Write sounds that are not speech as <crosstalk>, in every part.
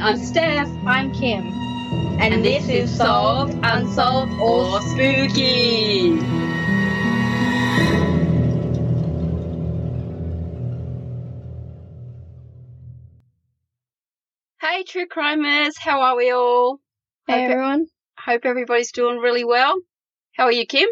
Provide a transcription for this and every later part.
I'm Steph. I'm Kim. And, And this is Solved, Unsolved, or Spooky. Hey, true crimers, how are we all? Hey Hope, everyone. hope everybody's doing really well. How are you, Kim?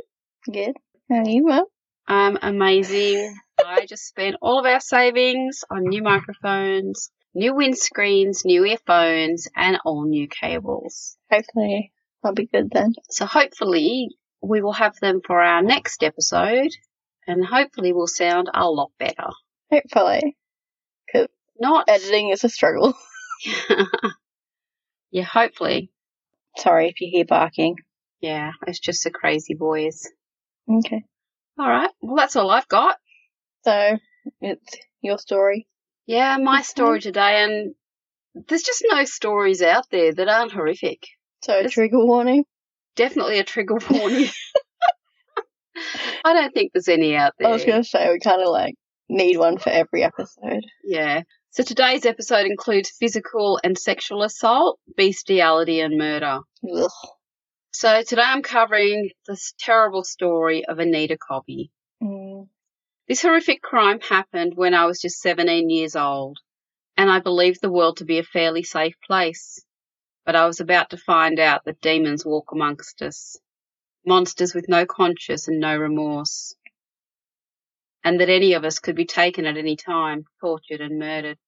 Good. How are you, Mum? Um, amazing. <laughs> I just spent all of our savings on new microphones, new windscreens, new earphones, and all new cables. Hopefully that'll be good then. So hopefully we will have them for our next episode, and hopefully we'll sound a lot better. Hopefully. Because not Editing is a struggle. <laughs> yeah, hopefully. Sorry if you hear barking. Yeah, it's just the crazy boys. Okay. All right. Well, that's all I've got. So it's your story. Yeah, my story today, and there's just no stories out there that aren't horrific. So It's- trigger warning. Definitely a trigger <laughs> warning. I don't think there's any out there. I was gonna say we kinda like need one for every episode. Yeah. So today's episode includes physical and sexual assault, bestiality, and murder. Ugh. So today I'm covering this terrible story of Anita Cobby. This horrific crime happened when I was just 17 years old, and I believed the world to be a fairly safe place. But I was about to find out that demons walk amongst us, monsters with no conscience and no remorse, and that any of us could be taken at any time, tortured and murdered.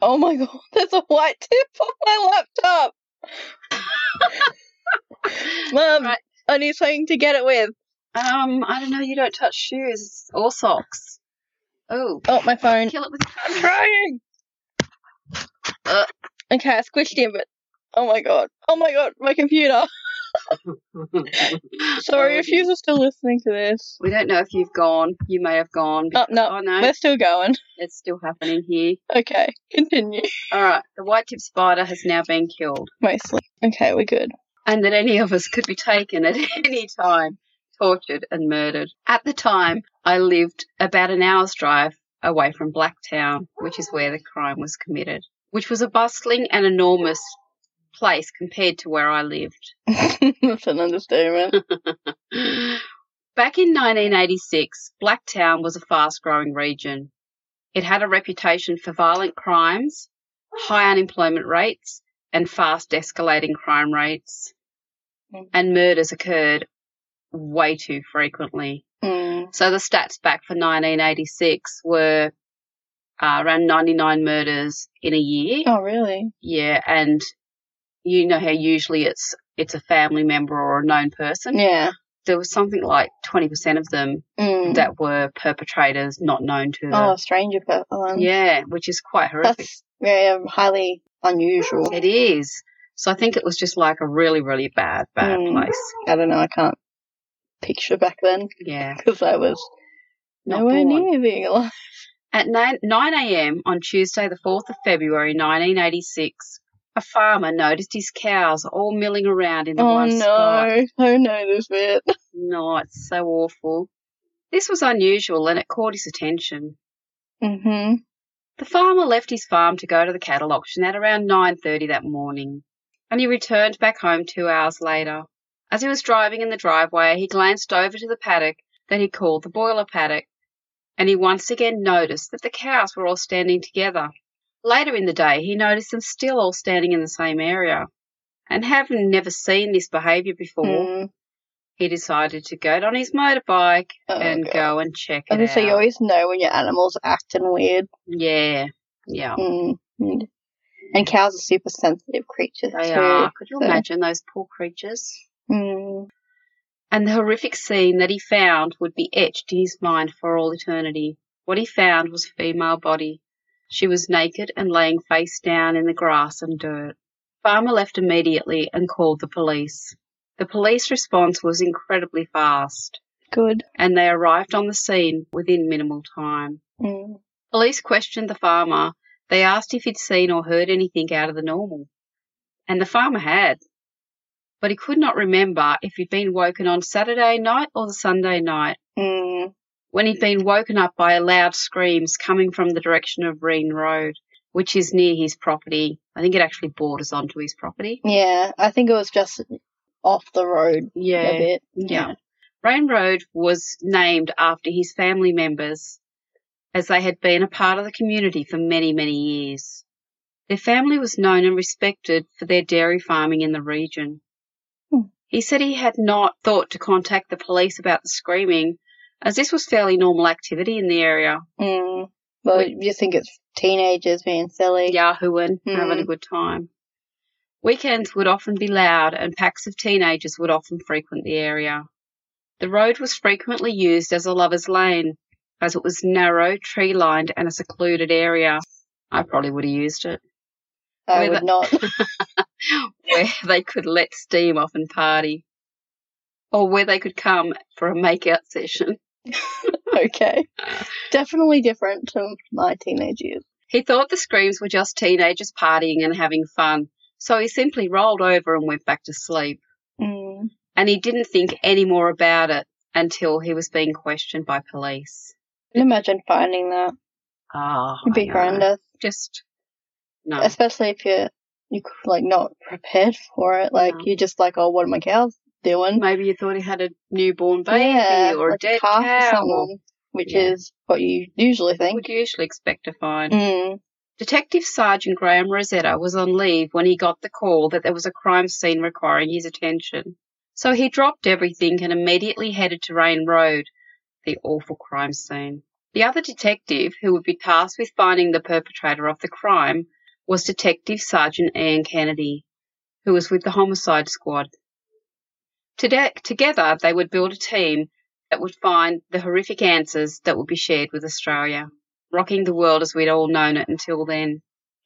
Oh my god, <laughs> there's a white tip on my laptop. <laughs> Mum, Right. I need something to get it with. Um, I don't know, you don't touch shoes or socks. Oh, Oh, my phone. kill it with I'm trying. Uh. Okay, I squished him, but oh my god, oh my god, my computer. <laughs> Sorry if you are still listening to this. We don't know if you've gone. You may have gone. Oh no, Oh no, we're still going. it's still happening here. Okay, continue. All right, the white-tipped spider has now been killed, Mostly. Okay, we're good. and that any of us could be taken at <laughs> any time, tortured and murdered. At the time, I lived about an hour's drive away from Blacktown, which is where the crime was committed, which was a bustling and enormous place compared to where I lived. <laughs> That's an understatement. <laughs> Back in 1986, Blacktown was a fast growing region. It had a reputation for violent crimes, high unemployment rates, and fast escalating crime rates. Mm. And murders occurred way too frequently. Mm. So the stats back for 1986 were uh, around 99 murders in a year. Oh really? Yeah, and you know how usually it's it's a family member or a known person Yeah. there was something like 20% of them Mm. that were perpetrators not known to them. oh, them. stranger person. yeah, which is quite horrific. That's very um, highly unusual. It is. So I think it was just like a really, really bad, bad Mm. place. I don't know. I can't picture back then Yeah. because I was Not nowhere born. near being alive. At 9, 9 a.m. on Tuesday, the 4th of February 1986, a farmer noticed his cows all milling around in the Oh one spot. no! <laughs> I know this bit. No, it's so awful. This was unusual and it caught his attention. Mm-hmm. The farmer left his farm to go to the cattle auction at around 9:30 that morning, and he returned back home 2 hours later. As he was driving in the driveway, he glanced over to the paddock that he called the boiler paddock, and he once again noticed that the cows were all standing together. Later in the day, he noticed them still all standing in the same area. And having never seen this behaviour before, Mm. he decided to get on his motorbike Oh, and God. go and check it gonna say you always know when your animal's are acting weird. Yeah, yeah. Mm. And- And cows are super sensitive creatures They too. are. Could you so- imagine those poor creatures? Mm. And the horrific scene that he found would be etched in his mind for all eternity. What he found was a female body. She was naked and laying face down in the grass and dirt. Farmer left immediately and called the police. The police response was incredibly fast, Good. and they arrived on the scene within minimal time. Mm. Police questioned the farmer. They asked if he'd seen or heard anything out of the normal. And the farmer had. But he could not remember if he'd been woken on Saturday night or the Sunday night, Mm. when he'd been woken up by loud screams coming from the direction of Reen Road. which is near his property. I think it actually borders onto his property. Yeah, I think it was just off the road Yeah. a bit. Yeah. Reen Road was named after his family members as they had been a part of the community for many, many years. Their family was known and respected for their dairy farming in the region. He said he had not thought to contact the police about the screaming, as this was fairly normal activity in the area. Mm. Well, you think it's teenagers being silly. Yahooing, having a good time. Weekends would often be loud, and packs of teenagers would often frequent the area. The road was frequently used as a lover's lane, as it was narrow, tree lined, and a secluded area. I probably would have used it, I Whether- would not. <laughs> <laughs> where they could let steam off and party, or where they could come for a make-out session. <laughs> okay. Definitely different to my teenage years. He thought the screams were just teenagers partying and having fun, so he simply rolled over and went back to sleep. Mm. and he didn't think any more about it until he was being questioned by police. Imagine finding that? Ah, It'd be horrendous. Just no. Especially if you're you like not prepared for it. Like No. you're just like, oh, what are my cows doing? Maybe you thought he had a newborn baby yeah, or like a dead calf or cow. something, which Yeah. is what you usually think. Would usually expect to find. Mm. Detective Sergeant Graham Rosetta was on leave when he got the call that there was a crime scene requiring his attention. So he dropped everything and immediately headed to Reen Road, the awful crime scene. The other detective who would be tasked with finding the perpetrator of the crime was Detective Sergeant Ian Kennedy, who was with the homicide squad. Together, they would build a team that would find the horrific answers that would be shared with Australia rocking the world as we'd all known it until then.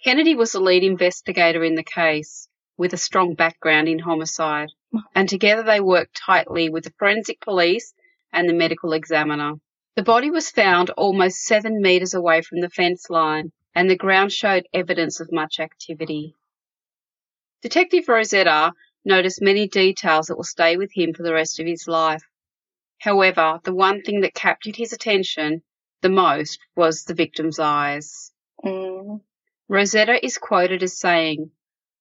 Kennedy was the lead investigator in the case, with a strong background in homicide, and together they worked tightly with the forensic police and the medical examiner. The body was found almost seven metres away from the fence line, and the ground showed evidence of much activity. Detective Rosetta noticed many details that will stay with him for the rest of his life. However, the one thing that captured his attention the most was the victim's eyes. Mm. Rosetta is quoted as saying,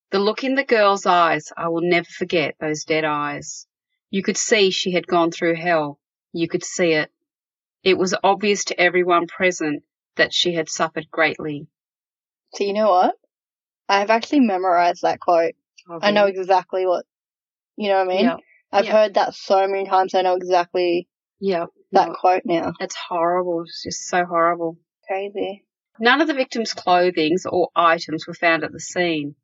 The look in the girl's eyes, I will never forget those dead eyes. You could see she had gone through hell. You could see it. It was obvious to everyone present that she had suffered greatly. So you know what? I've actually memorized that quote. I know exactly what you know what I mean. Yeah. I've Yeah. heard that so many times. I know exactly Yeah. that No, quote now. it's horrible. It's just so horrible. Crazy. None of the victim's clothing or items were found at the scene.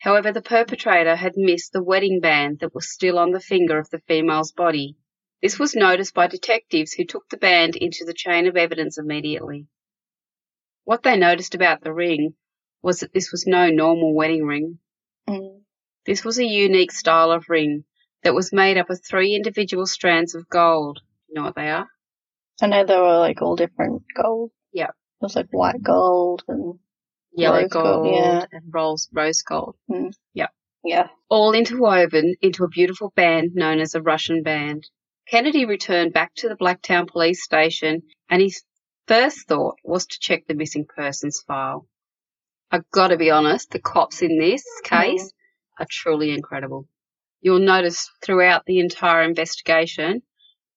However, the perpetrator had missed the wedding band that was still on the finger of the female's body. This was noticed by detectives who took the band into the chain of evidence immediately. What they noticed about the ring was that this was no normal wedding ring. Mm. This was a unique style of ring that was made up of three individual strands of gold. You know what they are? I know they were like all different gold. Yeah. It was like white gold and Yellow gold, gold yeah. and rose, rose gold. yeah. Yeah. All interwoven into a beautiful band known as a Russian band. Kennedy returned back to the Blacktown police station and his first thought was to check the missing persons file. I've got to be honest, the cops in this case are truly incredible. You'll notice throughout the entire investigation,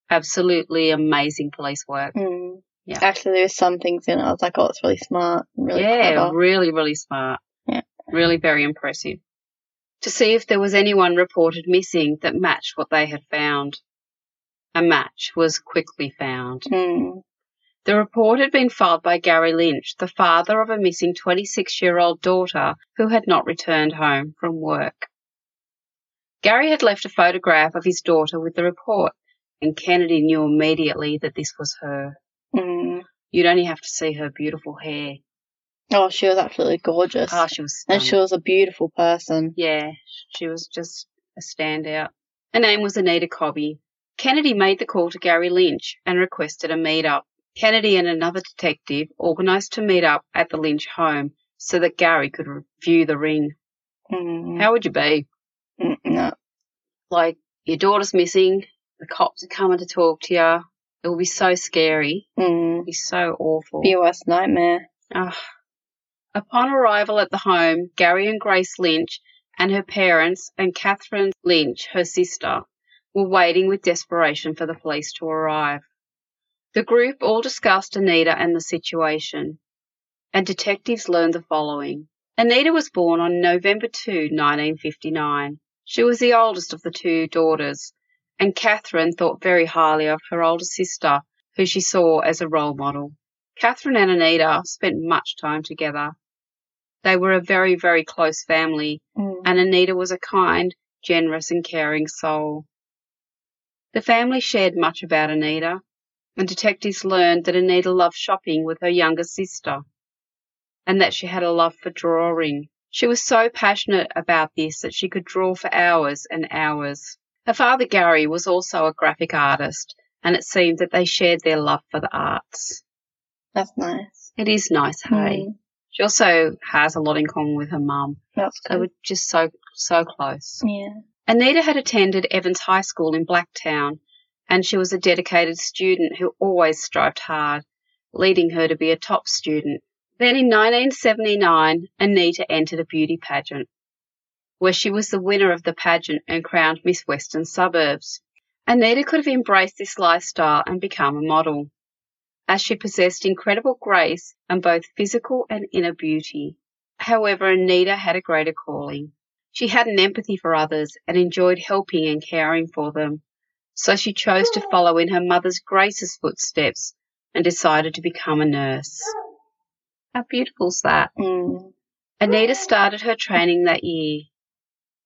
absolutely amazing police work. Mm. Yeah. Actually, there's some things in it. I was like, oh, it's really smart, really yeah, clever. really, really smart. Yeah. Really very impressive. To see if there was anyone reported missing that matched what they had found. A match was quickly found. Mm. The report had been filed by Gary Lynch, the father of a missing 26 year old daughter who had not returned home from work. Gary had left a photograph of his daughter with the report, and Kennedy knew immediately that this was her. Mm. You'd only have to see her beautiful hair. Oh, she was absolutely gorgeous, Ah, she was and she was a beautiful person. Yeah, she was just a standout. Her name was Anita Cobby. Kennedy made the call to Gary Lynch and requested a meet-up. Kennedy and another detective organised to meet up at the Lynch home so that Gary could review the ring. Mm. How would you be? Mm, no. Like, your daughter's missing, the cops are coming to talk to you. It will be so scary. Mm. It'll be so awful. Be worst nightmare. Ah, Upon arrival at the home, Gary and Grace Lynch and her parents and Catherine Lynch, her sister, were waiting with desperation for the police to arrive. The group all discussed Anita and the situation, and detectives learned the following. Anita was born on November 2, 1959. She was the oldest of the two daughters, and Catherine thought very highly of her older sister, who she saw as a role model. Catherine and Anita spent much time together. They were a very, very close family, Mm. and Anita was a kind, generous, and caring soul. The family shared much about Anita, and detectives learned that Anita loved shopping with her younger sister, and that she had a love for drawing. She was so passionate about this that she could draw for hours and hours. Her father, Gary, was also a graphic artist, and it seemed that they shared their love for the arts. That's nice. It is nice, hey? Mm. She also has a lot in common with her mum. That's good. They were just so, so close. Yeah. Anita had attended Evans High School in Blacktown, and she was a dedicated student who always strived hard, leading her to be a top student. Then in 1979, Anita entered a beauty pageant, where she was the winner of the pageant and crowned Miss Western Suburbs. Anita could have embraced this lifestyle and become a model, as she possessed incredible grace and both physical and inner beauty. However, Anita had a greater calling. She had an empathy for others and enjoyed helping and caring for them. So she chose to follow in her mother's Grace's footsteps and decided to become a nurse. How beautiful is that? Mm. Anita started her training that year,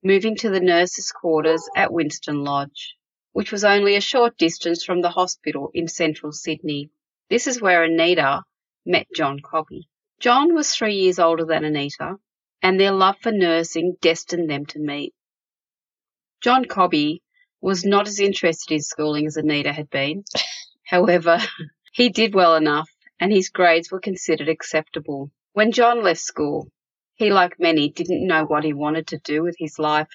moving to the nurses' quarters at Winston Lodge, which was only a short distance from the hospital in central Sydney. This is where Anita met John Cobby. John was three years older than Anita, and their love for nursing destined them to meet. John Cobby was not as interested in schooling as Anita had been. However, <laughs> he did well enough, and his grades were considered acceptable. When John left school, he, like many, didn't know what he wanted to do with his life.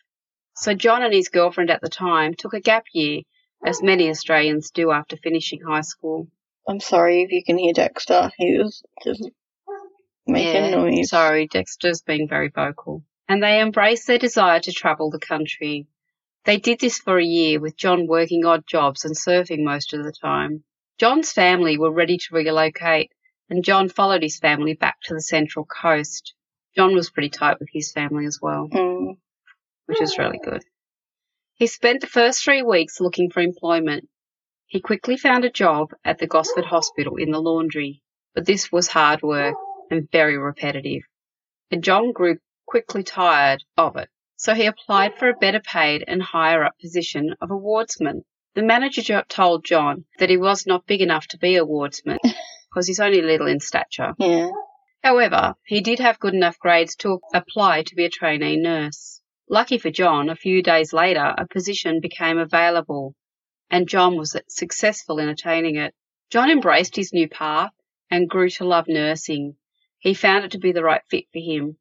So John and his girlfriend at the time took a gap year, as many Australians do after finishing high school. I'm sorry if you can hear Dexter. He was just making noise. Sorry, Dexter's being very vocal. And they embraced their desire to travel the country. They did this for a year, with John working odd jobs and surfing most of the time. John's family were ready to relocate, and John followed his family back to the Central Coast. John was pretty tight with his family as well, Mm. which is really good. He spent the first three weeks looking for employment. He quickly found a job at the Gosford Hospital in the laundry, but this was hard work and very repetitive, and John grew quickly tired of it. So he applied for a better paid and higher up position of a wardsman. The manager told John that he was not big enough to be a wardsman because <laughs> he's only little in stature. Yeah. However, he did have good enough grades to apply to be a trainee nurse. Lucky for John, a few days later, a position became available, and John was successful in attaining it. John embraced his new path and grew to love nursing. He found it to be the right fit for him.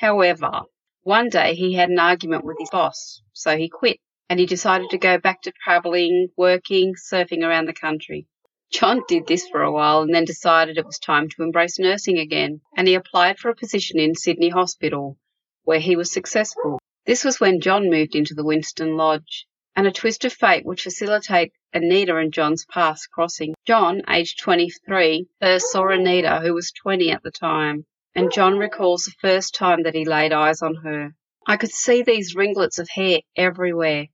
However, one day he had an argument with his boss, so he quit and he decided to go back to travelling, working, surfing around the country. John did this for a while and then decided it was time to embrace nursing again, and he applied for a position in Sydney Hospital, where he was successful. This was when John moved into the Winston Lodge, and a twist of fate would facilitate Anita and John's paths crossing. John, aged 23, first saw Anita, who was 20 at the time, and John recalls the first time that he laid eyes on her. I could see these ringlets of hair everywhere.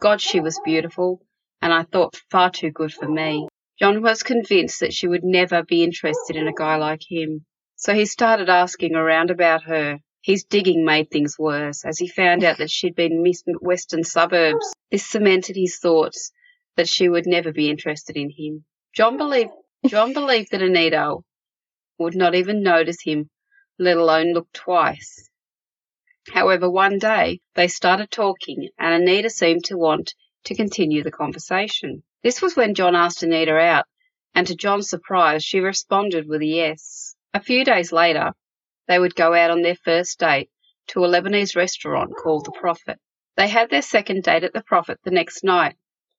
God, she was beautiful, and I thought far too good for me. John was convinced that she would never be interested in a guy like him. So he started asking around about her. His digging made things worse as he found out that she'd been Miss Western Suburbs. This cemented his thoughts that she would never be interested in him. John believed John believed that Anita would not even notice him, let alone look twice. However, one day they started talking and Anita seemed to want to continue the conversation. This was when John asked Anita out, and to John's surprise, she responded with a yes. A few days later, they would go out on their first date to a Lebanese restaurant called The Prophet. They had their second date at The Prophet the next night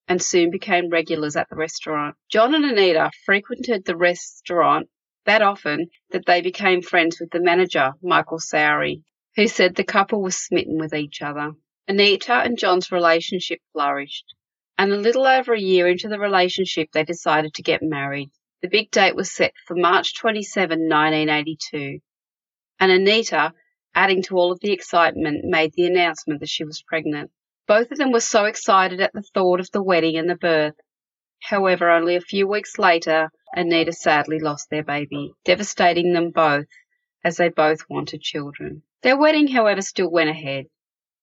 and soon became regulars at the restaurant. John and Anita frequented the restaurant that often that they became friends with the manager, Michael Sowry, who said the couple was smitten with each other. Anita and John's relationship flourished, and a little over a year into the relationship, they decided to get married. The big date was set for March 27, 1982, and Anita, adding to all of the excitement, made the announcement that she was pregnant. Both of them were so excited at the thought of the wedding and the birth. However, only a few weeks later, Anita sadly lost their baby, devastating them both as they both wanted children. Their wedding, however, still went ahead,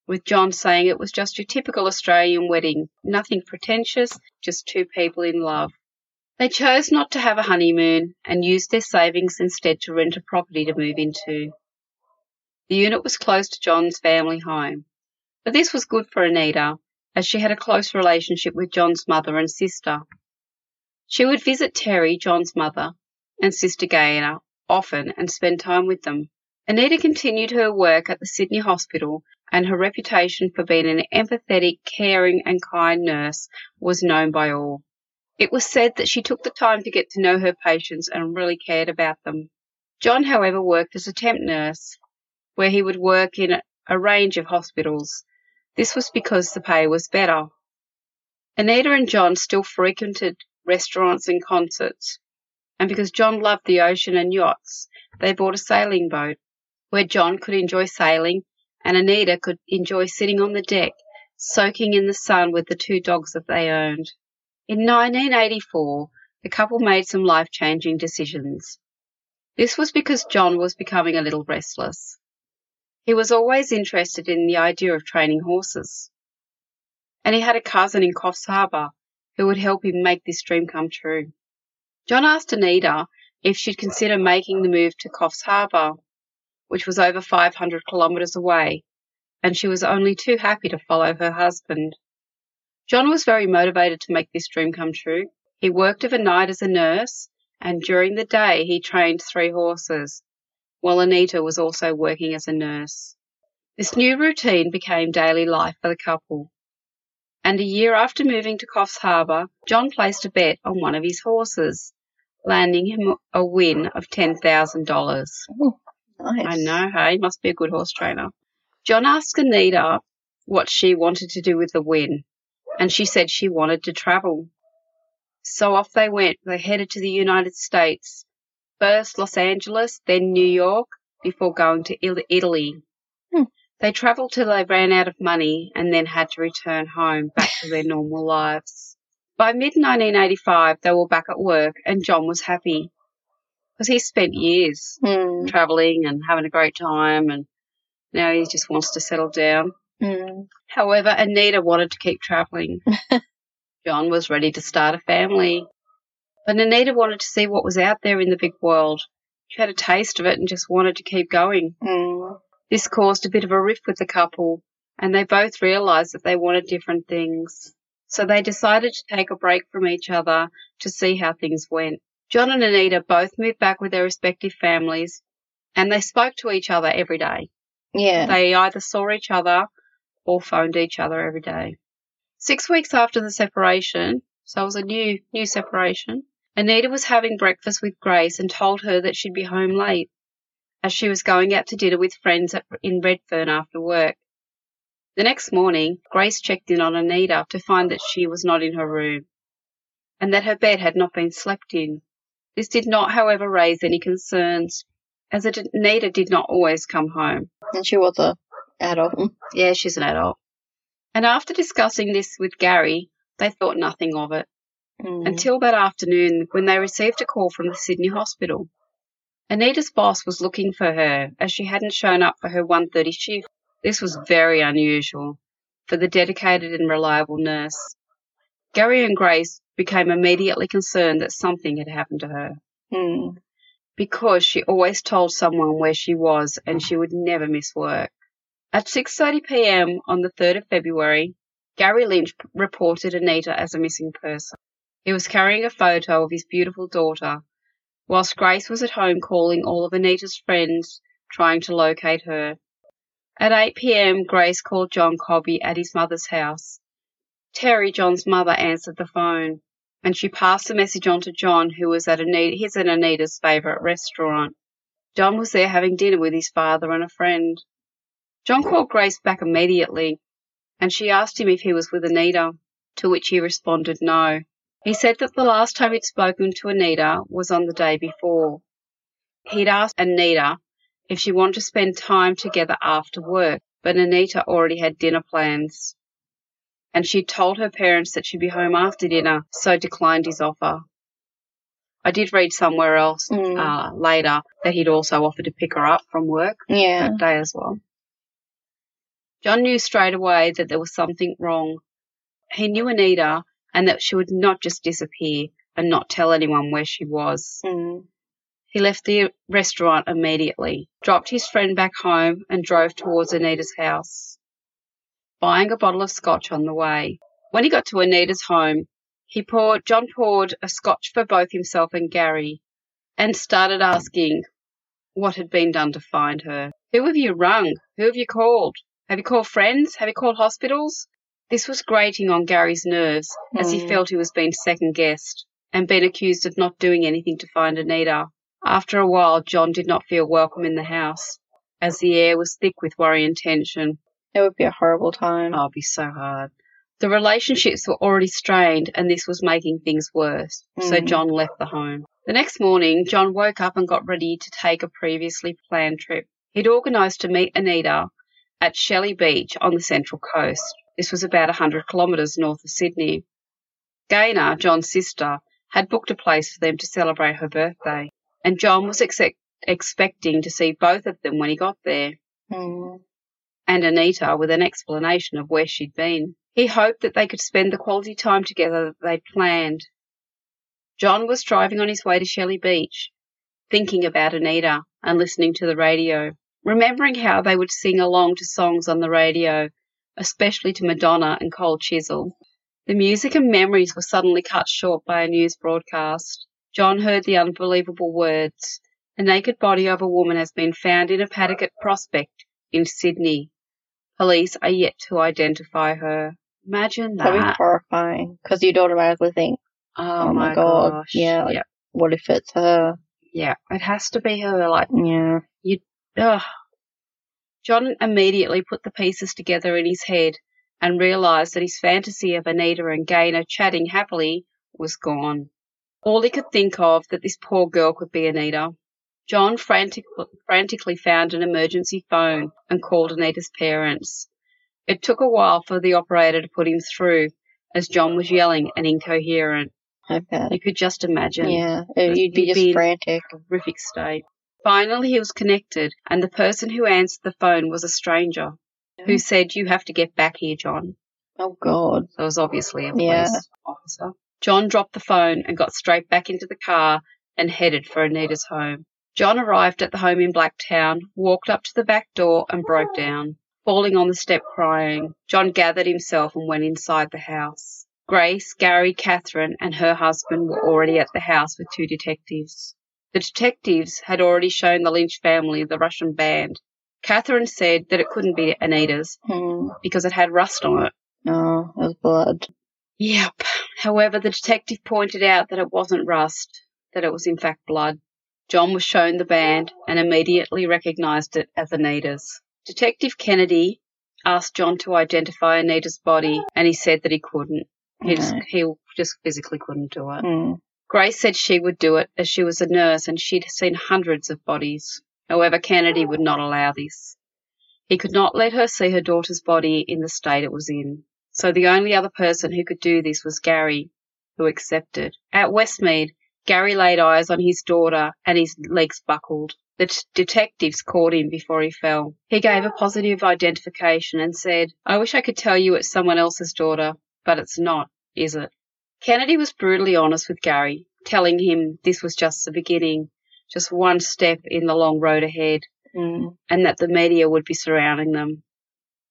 with John saying it was just your typical Australian wedding, nothing pretentious, just two people in love. They chose not to have a honeymoon and used their savings instead to rent a property to move into. The unit was close to John's family home, but this was good for Anita, as she had a close relationship with John's mother and sister. She would visit Terry, John's mother, and sister Gaynor often and spend time with them. Anita continued her work at the Sydney Hospital, and her reputation for being an empathetic, caring, and kind nurse was known by all. It was said that she took the time to get to know her patients and really cared about them. John, however, worked as a temp nurse, where he would work in a range of hospitals, this was because the pay was better. Anita and John still frequented restaurants and concerts, and because John loved the ocean and yachts, they bought a sailing boat where John could enjoy sailing and Anita could enjoy sitting on the deck, soaking in the sun with the two dogs that they owned. In 1984, the couple made some life changing decisions. This was because John was becoming a little restless. He was always interested in the idea of training horses. And he had a cousin in Coffs Harbour who would help him make this dream come true. John asked Anita if she'd consider making the move to Coffs Harbour, which was over 500 kilometres away, and she was only too happy to follow her husband. John was very motivated to make this dream come true. He worked of a night as a nurse, and during the day he trained three horses, while Anita was also working as a nurse. This new routine became daily life for the couple. And a year after moving to Coffs Harbour, John placed a bet on one of his horses, landing him a win of $10,000. Oh, nice. I know, hey, must be a good horse trainer. John asked Anita what she wanted to do with the win, and she said she wanted to travel. So off they went. They headed to the United States first Los Angeles, then New York, before going to Italy. Hmm. They travelled till they ran out of money and then had to return home back to their normal lives. By mid 1985, they were back at work and John was happy because he spent years Hmm. travelling and having a great time and now he just wants to settle down. Hmm. However, Anita wanted to keep travelling. <laughs> John was ready to start a family. But Anita wanted to see what was out there in the big world. She had a taste of it and just wanted to keep going. Hmm. This caused a bit of a rift with the couple, and they both realised that they wanted different things. So they decided to take a break from each other to see how things went. John and Anita both moved back with their respective families, and they spoke to each other every day. Yeah. They either saw each other or phoned each other every day. Six weeks after the separation, so it was a new new separation, Anita was having breakfast with Grace and told her that she'd be home late, as she was going out to dinner with friends at, in Redfern after work. The next morning, Grace checked in on Anita to find that she was not in her room, and that her bed had not been slept in. This did not, however, raise any concerns, as Anita did not always come home. And she was a adult. Yeah, she's an adult. And after discussing this with Gary, they thought nothing of it Hmm. until that afternoon when they received a call from the Sydney hospital. Anita's boss was looking for her as she hadn't shown up for her 1:30 shift. This was very unusual for the dedicated and reliable nurse. Gary and Grace became immediately concerned that something had happened to her Hmm. because she always told someone where she was and she would never miss work. At 6:30 p.m. on the 3rd of February, Gary Lynch reported Anita as a missing person. He was carrying a photo of his beautiful daughter, whilst Grace was at home calling all of Anita's friends, trying to locate her. At 8 p.m., Grace called John Cobby at his mother's house. Terry, John's mother, answered the phone, and she passed the message on to John, who was at Anita, his and Anita's favourite restaurant. John was there having dinner with his father and a friend. John called Grace back immediately, and she asked him if he was with Anita, to which he responded no. He said that the last time he'd spoken to Anita was on the day before. He'd asked Anita if she wanted to spend time together after work, but Anita already had dinner plans. And she'd told her parents that she'd be home after dinner, so declined his offer. I did read somewhere else Mm. uh, later that he'd also offered to pick her up from work Yeah. that day as well. John knew straight away that there was something wrong. He knew Anita and that she would not just disappear and not tell anyone where she was. Mm. He left the restaurant immediately, dropped his friend back home, and drove towards Anita's house, buying a bottle of scotch on the way. When he got to Anita's home, he poured John poured a scotch for both himself and Gary, and started asking what had been done to find her. Who have you rung? Who have you called? Have you called friends? Have you called hospitals? This was grating on Gary's nerves as he Hmm. felt he was being second guessed and being accused of not doing anything to find Anita. After a while, John did not feel welcome in the house, as the air was thick with worry and tension. It would be a horrible time. Oh, it'd be so hard. The relationships were already strained, and this was making things worse. So Mm. John left the home. The next morning, John woke up and got ready to take a previously planned trip. He'd organised to meet Anita at Shelley Beach on the Central Coast. This was about a 100 kilometres north of Sydney. Gaynor, John's sister, had booked a place for them to celebrate her birthday, and John was ex- expecting to see both of them when he got there Mm. and Anita with an explanation of where she'd been. He hoped that they could spend the quality time together that they'd planned. John was driving on his way to Shelley Beach, thinking about Anita and listening to the radio, remembering how they would sing along to songs on the radio, especially to Madonna and Cold Chisel. The music and memories were suddenly cut short by a news broadcast. John heard the unbelievable words. The naked body of a woman has been found in a paddock at Prospect in Sydney. Police are yet to identify her. Imagine that. That'd be horrifying because you'd automatically think, Oh, oh my God, gosh. yeah, like- yeah. what if it's her? Yeah. It has to be her. Like, Yeah. You, ugh. John immediately put the pieces together in his head and realised that his fantasy of Anita and Gaynor chatting happily was gone. All he could think of that this poor girl could be Anita. John frantic- frantically found an emergency phone and called Anita's parents. It took a while for the operator to put him through, as John was yelling and incoherent. I bet. You could just imagine Yeah. You'd be just frantic. horrific state. Finally, he was connected, and the person who answered the phone was a stranger who said, You have to get back here, John. Oh God. So it was obviously a police Yeah. officer. John dropped the phone and got straight back into the car and headed for Anita's home. John arrived at the home in Blacktown, walked up to the back door, and broke oh. down. Falling on the step crying, John gathered himself and went inside the house. Grace, Gary, Catherine, and her husband were already at the house with two detectives. The detectives had already shown the Lynch family the Russian band. Catherine said that it couldn't be Anita's Hmm. because it had rust on it. Oh, it was blood. Yep. However, the detective pointed out that it wasn't rust, that it was in fact blood. John was shown the band and immediately recognized it as Anita's. Detective Kennedy asked John to identify Anita's body, and he said that he couldn't. He just, he just physically couldn't do it. Hmm. Grace said she would do it as she was a nurse and she'd seen hundreds of bodies. However, Kennedy would not allow this. He could not let her see her daughter's body in the state it was in. So the only other person who could do this was Gary, who accepted. At Westmead, Gary laid eyes on his daughter and his legs buckled. The t- detectives caught him before he fell. He gave a positive identification and said, I wish I could tell you it's someone else's daughter, but it's not, is it? Kennedy was brutally honest with Gary, telling him this was just the beginning, just one step in the long road ahead, Hmm. and that the media would be surrounding them.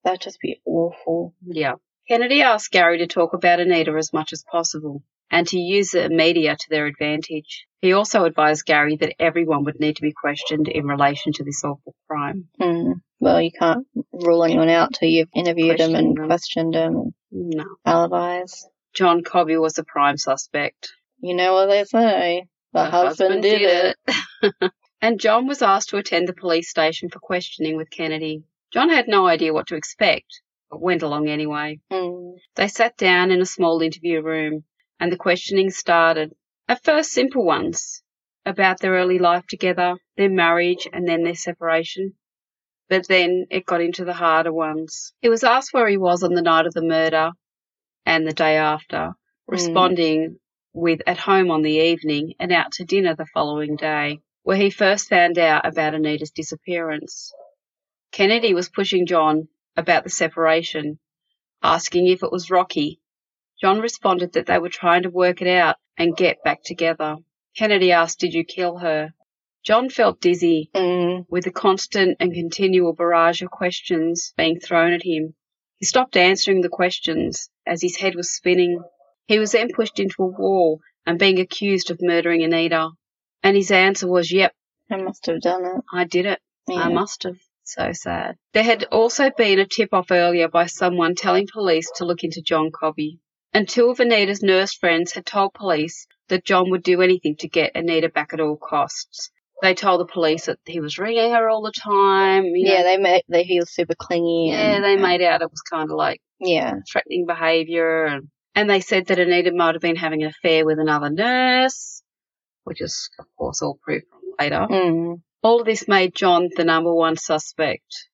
That'd just be awful. Yeah. Kennedy asked Gary to talk about Anita as much as possible and to use the media to their advantage. He also advised Gary that everyone would need to be questioned in relation to this awful crime. Hmm. Well, you can't rule anyone out till you've interviewed them and Questioned them. questioned them No. alibis. John Cobby was the prime suspect. You know what they say. The, The husband, did, it. it. <laughs> and John was asked to attend the police station for questioning with Kennedy. John had no idea what to expect, but went along anyway. Mm. They sat down in a small interview room, and the questioning started. At first, simple ones about their early life together, their marriage, and then their separation. But then it got into the harder ones. He was asked where he was on the night of the murder and the day after, responding with at home on the evening and out to dinner the following day, where he first found out about Anita's disappearance. Kennedy was pushing John about the separation, asking if it was Rocky. John responded that they were trying to work it out and get back together. Kennedy asked, Did you kill her? John felt dizzy Mm. with the constant and continual barrage of questions being thrown at him. He stopped answering the questions as his head was spinning. He was then pushed into a wall and being accused of murdering Anita. And his answer was, Yep, I must have done it. I did it. Yeah. I must have. So sad. There had also been a tip off earlier by someone telling police to look into John Cobby. And two of Anita's nurse friends had told police that John would do anything to get Anita back at all costs. They told the police that he was ringing her all the time. You know, Yeah, they made they feel super clingy. yeah, and, they made out it was kind of like Yeah. threatening behaviour. And, they said that Anita might have been having an affair with another nurse, which is, of course, all proved later. Mm. All of this made John the number one suspect.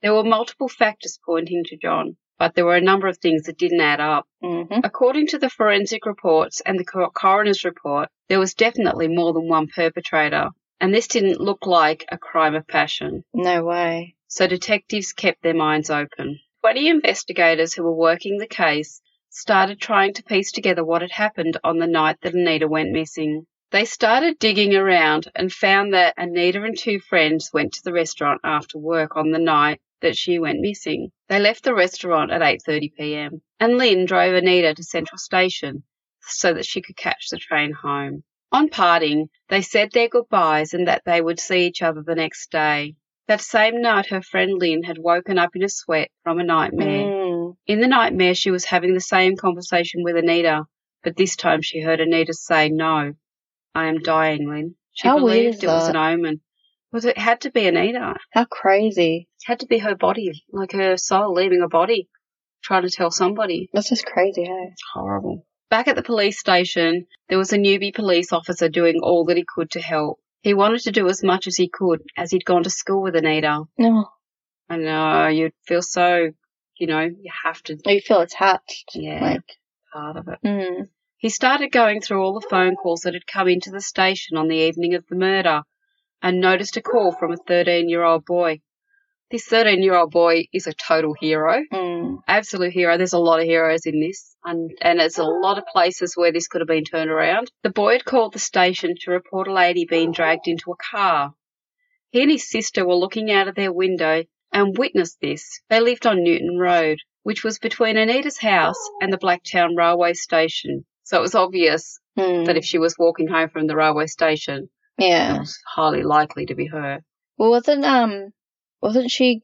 There were multiple factors pointing to John, but there were a number of things that didn't add up. hmm According to the forensic reports and the coroner's report, there was definitely more than one perpetrator, and this didn't look like a crime of passion. No way. So detectives kept their minds open. 20 investigators who were working the case started trying to piece together what had happened on the night that Anita went missing. They started digging around and found that Anita and two friends went to the restaurant after work on the night that she went missing. They left the restaurant at 8:30 p.m. and Lynn drove Anita to Central Station so that she could catch the train home. On parting, they said their goodbyes and that they would see each other the next day. That same night, her friend Lynn had woken up in a sweat from a nightmare. Mm. In the nightmare, she was having the same conversation with Anita, but this time she heard Anita say, No, I am dying, Lynn. She How believed it was an omen. Well, it had to be Anita. How crazy. It had to be her body, like her soul leaving her body, trying to tell somebody. That's just crazy, hey? Horrible. Back at the police station, there was a newbie police officer doing all that he could to help. He wanted to do as much as he could, as he'd gone to school with Anita. No. I know, you'd feel so, you know, you have to, You feel attached. Yeah. Like, part of it. mm. He started going through all the phone calls that had come into the station on the evening of the murder and noticed a call from a 13 year old boy. This 13 year old boy is a total hero, Mm. absolute hero. There's a lot of heroes in this, and, and there's a lot of places where this could have been turned around. The boy had called the station to report a lady being dragged into a car. He and his sister were looking out of their window and witnessed this. They lived on Newton Road, which was between Anita's house and the Blacktown railway station. So it was obvious Mm. that if she was walking home from the railway station, yeah, it was highly likely to be her. Well, wasn't um, wasn't she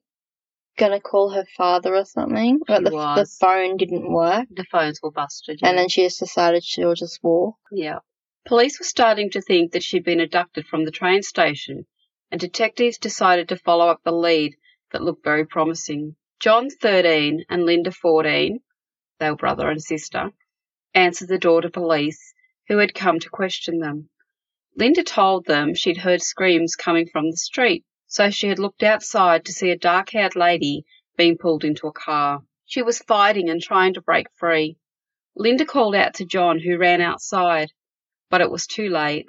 gonna call her father or something? But the, the was. phone didn't work, The phones were busted. and then she just decided she'll just walk. Yeah. Police were starting to think that she'd been abducted from the train station, and detectives decided to follow up the lead that looked very promising. John, 13, and Linda, 14, they were brother and sister, answered the door to police, who had come to question them. Linda told them she'd heard screams coming from the street, so she had looked outside to see a dark haired lady being pulled into a car. She was fighting and trying to break free. Linda called out to John, who ran outside, but it was too late.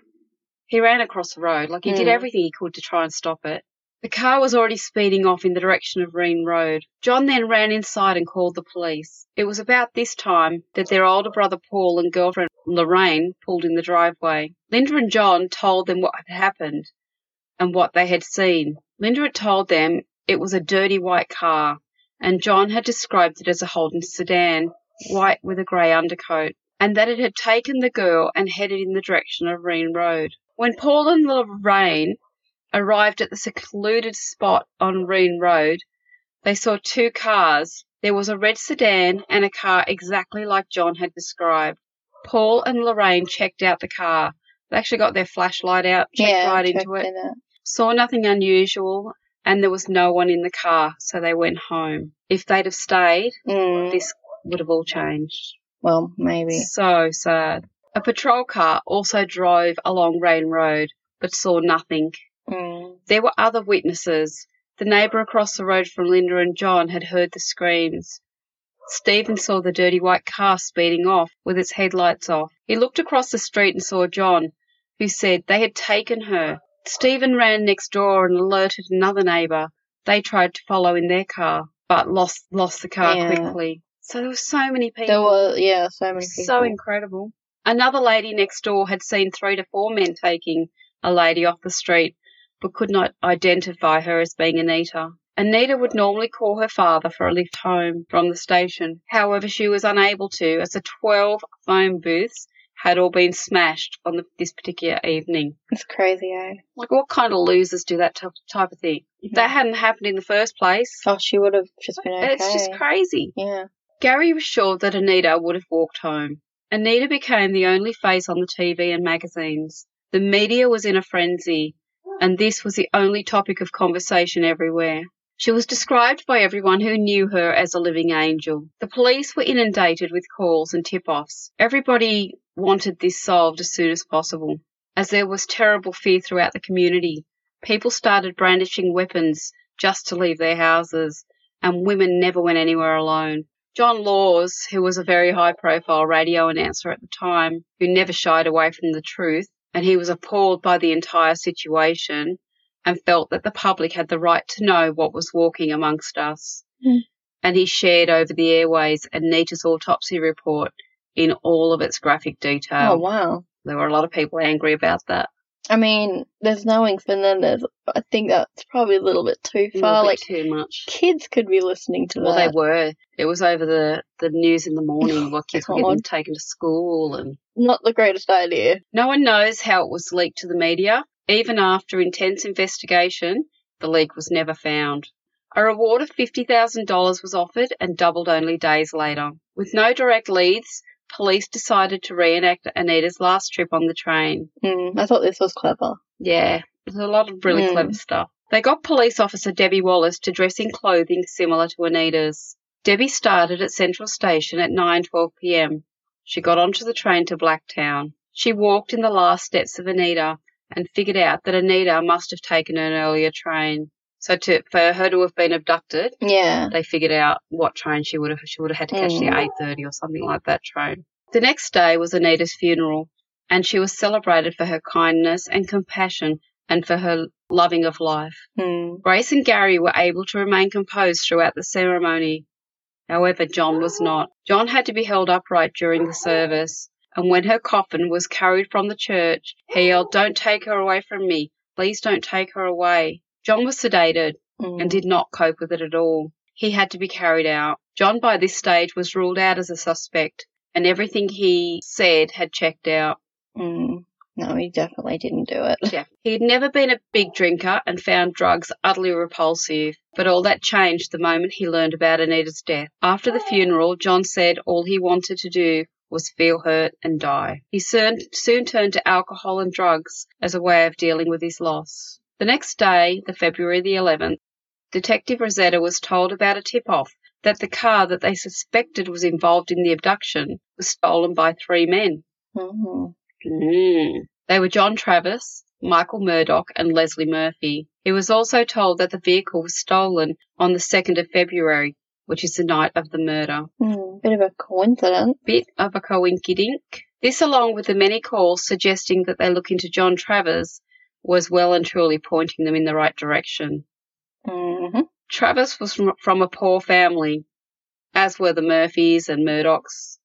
He ran across the road, like he did Hmm. everything he could to try and stop it. The car was already speeding off in the direction of Reen Road. John then ran inside and called the police. It was about this time that their older brother Paul and girlfriend Lorraine pulled in the driveway. Linda and John told them what had happened and what they had seen. Linda had told them it was a dirty white car, and John had described it as a Holden sedan, white with a grey undercoat, and that it had taken the girl and headed in the direction of Reen Road. When Paul and Lorraine arrived at the secluded spot on Reen Road, they saw two cars There was a red sedan and a car exactly like John had described. Paul and Lorraine checked out the car. They actually got their flashlight out, checked yeah, right checked into it, it. Saw nothing unusual, and there was no one in the car, so they went home. If they'd have stayed, Mm, this would have all changed. well, maybe. So sad. A patrol car also drove along Reen Road, but saw nothing. Mm, There were other witnesses. The neighbour across the road from Linda and John had heard the screams. Stephen saw the dirty white car speeding off with its headlights off. He looked across the street and saw John, who said they had taken her. Stephen ran next door and alerted another neighbour. They tried to follow in their car, but lost lost the car Yeah. quickly. So there were so many people. there were, yeah, so many people. So incredible. Another lady next door had seen three to four men taking a lady off the street, but could not identify her as being Anita. Anita would normally call her father for a lift home from the station. However, she was unable to as the 12 phone booths had all been smashed on the, this particular evening. It's crazy, eh? Like, what kind of losers do that type, type of thing? If that hadn't happened in the first place, Oh, she would have just been okay. it's just crazy. Yeah. Gary was sure that Anita would have walked home. Anita became the only face on the TV and magazines. The media was in a frenzy, and this was the only topic of conversation everywhere. She was described by everyone who knew her as a living angel. The police were inundated with calls and tip offs. Everybody wanted this solved as soon as possible, as there was terrible fear throughout the community. People started brandishing weapons just to leave their houses, and women never went anywhere alone. John Laws, who was a very high profile radio announcer at the time, who never shied away from the truth, and he was appalled by the entire situation and felt that the public had the right to know what was walking amongst us. Hmm. And he shared over the airways Anita's autopsy report in all of its graphic detail. Oh, wow. There were a lot of people angry about that. I mean, there's no ink, but then there's, I think that's probably a little bit too far. bit Like, too much. kids could be listening to Well, they were. It was over the, the news in the morning <laughs> while kids were getting taken to school and Not the greatest idea. No one knows how it was leaked to the media. Even after intense investigation, the leak was never found. A reward of $50,000 was offered and doubled only days later. With no direct leads, police decided to reenact Anita's last trip on the train. Mm, I thought this was clever. Yeah, there's a lot of really Mm. clever stuff. They got police officer Debbie Wallace to dress in clothing similar to Anita's. Debbie started at Central Station at 9:12 p.m. She got onto the train to Blacktown. She walked in the last steps of Anita and figured out that Anita must have taken an earlier train. So to, for her to have been abducted, Yeah. they figured out what train she would have she would have had to catch the Mm. 8:30 or something like that train. The next day was Anita's funeral, and she was celebrated for her kindness and compassion and for her loving of life. Mm. Grace and Gary were able to remain composed throughout the ceremony. However, John was not. John had to be held upright during the service, and when her coffin was carried from the church, he yelled, Don't take her away from me. Please don't take her away. John was sedated Mm. and did not cope with it at all. He had to be carried out. John, by this stage, was ruled out as a suspect, and everything he said had checked out. Mm. No, he definitely didn't do it. Yeah. He had never been a big drinker and found drugs utterly repulsive, but all that changed the moment he learned about Anita's death. After the funeral, John said all he wanted to do was feel hurt and die. He soon, soon turned to alcohol and drugs as a way of dealing with his loss. The next day, the February the 11th, Detective Rosetta was told about a tip-off that the car that they suspected was involved in the abduction was stolen by three men. hmm Mm. They were John Travers, Michael Murdoch, and Leslie Murphy. He was also told that the vehicle was stolen on the 2nd of February, which is the night of the murder. Mm. Bit of a coincidence. Bit of a coinkydink. This, along with the many calls suggesting that they look into John Travers, was well and truly pointing them in the right direction. hmm Travers was from, from a poor family, as were the Murphys and Murdochs.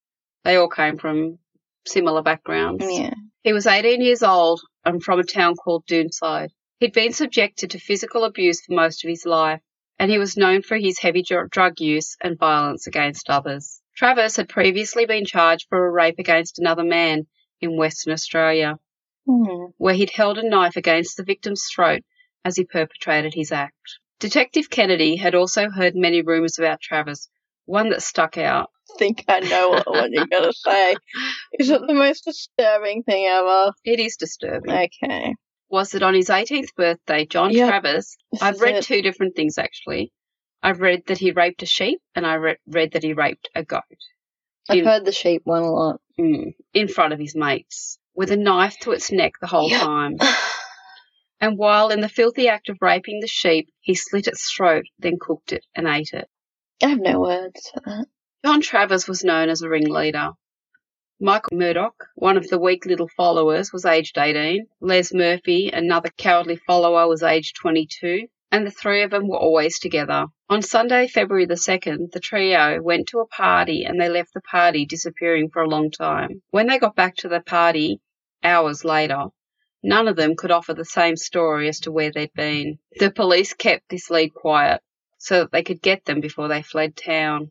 They all came from similar backgrounds. Yeah. He was 18 years old and from a town called Doonside. He'd been subjected to physical abuse for most of his life, and he was known for his heavy dr- drug use and violence against others. Travers had previously been charged for a rape against another man in Western Australia, Mm. where he'd held a knife against the victim's throat as he perpetrated his act. Detective Kennedy had also heard many rumours about Travers, One that stuck out. I think I know what one you're going <laughs> to say. Is it the most disturbing thing ever? It is disturbing. Okay. Was that on his 18th birthday, John Yeah. Travers? This I've read it. two different things actually. I've read that he raped a sheep, and I re- read that he raped a goat. I've in- heard the sheep one a lot. Mm, in front of his mates, with a knife to its neck the whole Yeah. time. <sighs> And while in the filthy act of raping the sheep, he slit its throat, then cooked it and ate it. I have no words for that. John Travers was known as a ringleader. Michael Murdoch, one of the weak little followers, was aged 18. Les Murphy, another cowardly follower, was aged 22. And the three of them were always together. On Sunday, February the 2nd, the trio went to a party and they left the party disappearing for a long time. When they got back to the party, hours later, none of them could offer the same story as to where they'd been. The police kept this lead quiet so that they could get them before they fled town.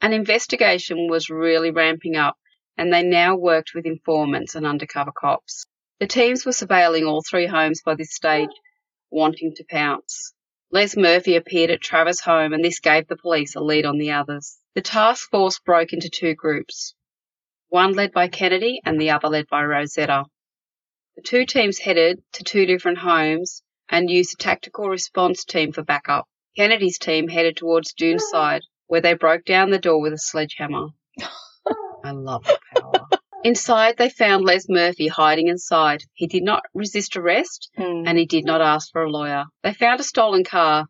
An investigation was really ramping up, and they now worked with informants and undercover cops. The teams were surveilling all three homes by this stage, wanting to pounce. Les Murphy appeared at Travers' home, and this gave the police a lead on the others. The task force broke into two groups, one led by Kennedy and the other led by Rosetta. The two teams headed to two different homes and used a tactical response team for backup. Kennedy's team headed towards Doonside, <gasps> where they broke down the door with a sledgehammer. <laughs> I love the power. Inside, they found Les Murphy hiding inside. He did not resist arrest Hmm. and he did not ask for a lawyer. They found a stolen car,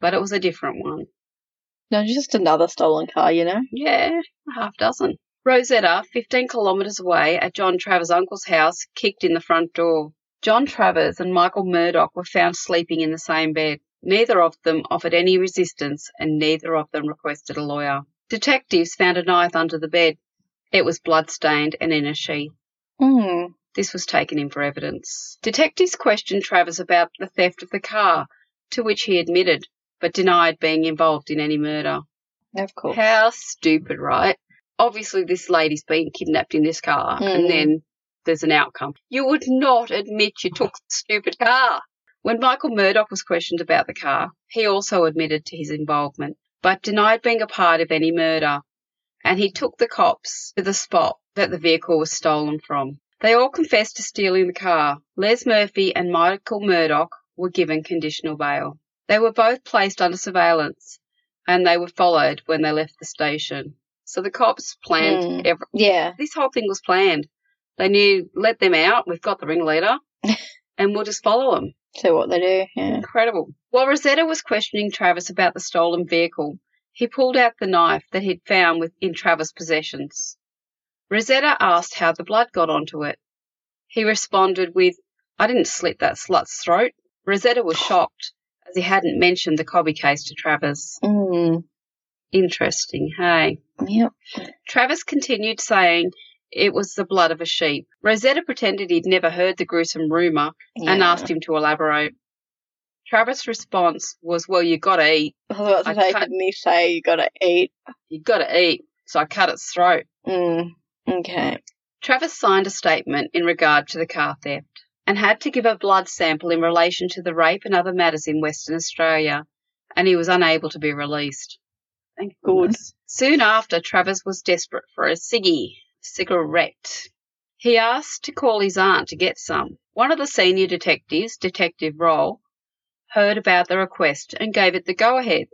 but it was a different one. No, just another stolen car, you know? Yeah, a half dozen. Rosetta, 15 kilometres away at John Travers' uncle's house, kicked in the front door. John Travers and Michael Murdoch were found sleeping in the same bed. Neither of them offered any resistance and neither of them requested a lawyer. Detectives found a knife under the bed. It was blood-stained and in a sheath. Hmm. This was taken in for evidence. Detectives questioned Travers about the theft of the car, to which he admitted, but denied being involved in any murder. Of course. How stupid, right? Obviously, this lady's been kidnapped in this car, and Mm. then there's an outcome. You would not admit you took the stupid car. When Michael Murdoch was questioned about the car, he also admitted to his involvement, but denied being a part of any murder. And he took the cops to the spot that the vehicle was stolen from. They all confessed to stealing the car. Les Murphy and Michael Murdoch were given conditional bail. They were both placed under surveillance and they were followed when they left the station. So the cops planned Mm. every, Yeah. this whole thing was planned. They knew, let them out, we've got the ringleader, <laughs> and we'll just follow them. So what they do, yeah. Incredible. While Rosetta was questioning Travers about the stolen vehicle, he pulled out the knife that he'd found within Travers' possessions. Rosetta asked how the blood got onto it. He responded with, I didn't slit that slut's throat. Rosetta was <sighs> shocked, as he hadn't mentioned the Cobby case to Travers. Hmm. Interesting, hey? Yep. Travers continued saying it was the blood of a sheep. Rosetta pretended he'd never heard the gruesome rumour and asked him to elaborate. Travers' response was, Well, you gotta eat. I I say, didn't he say you gotta eat? You gotta eat. So I cut its throat. Hmm. Okay. Travers signed a statement in regard to the car theft and had to give a blood sample in relation to the rape and other matters in Western Australia, and he was unable to be released. Thank. Soon after, Travers was desperate for a ciggy, cigarette. He asked to call his aunt to get some. One of the senior detectives, Detective Roll, heard about the request and gave it the go-ahead.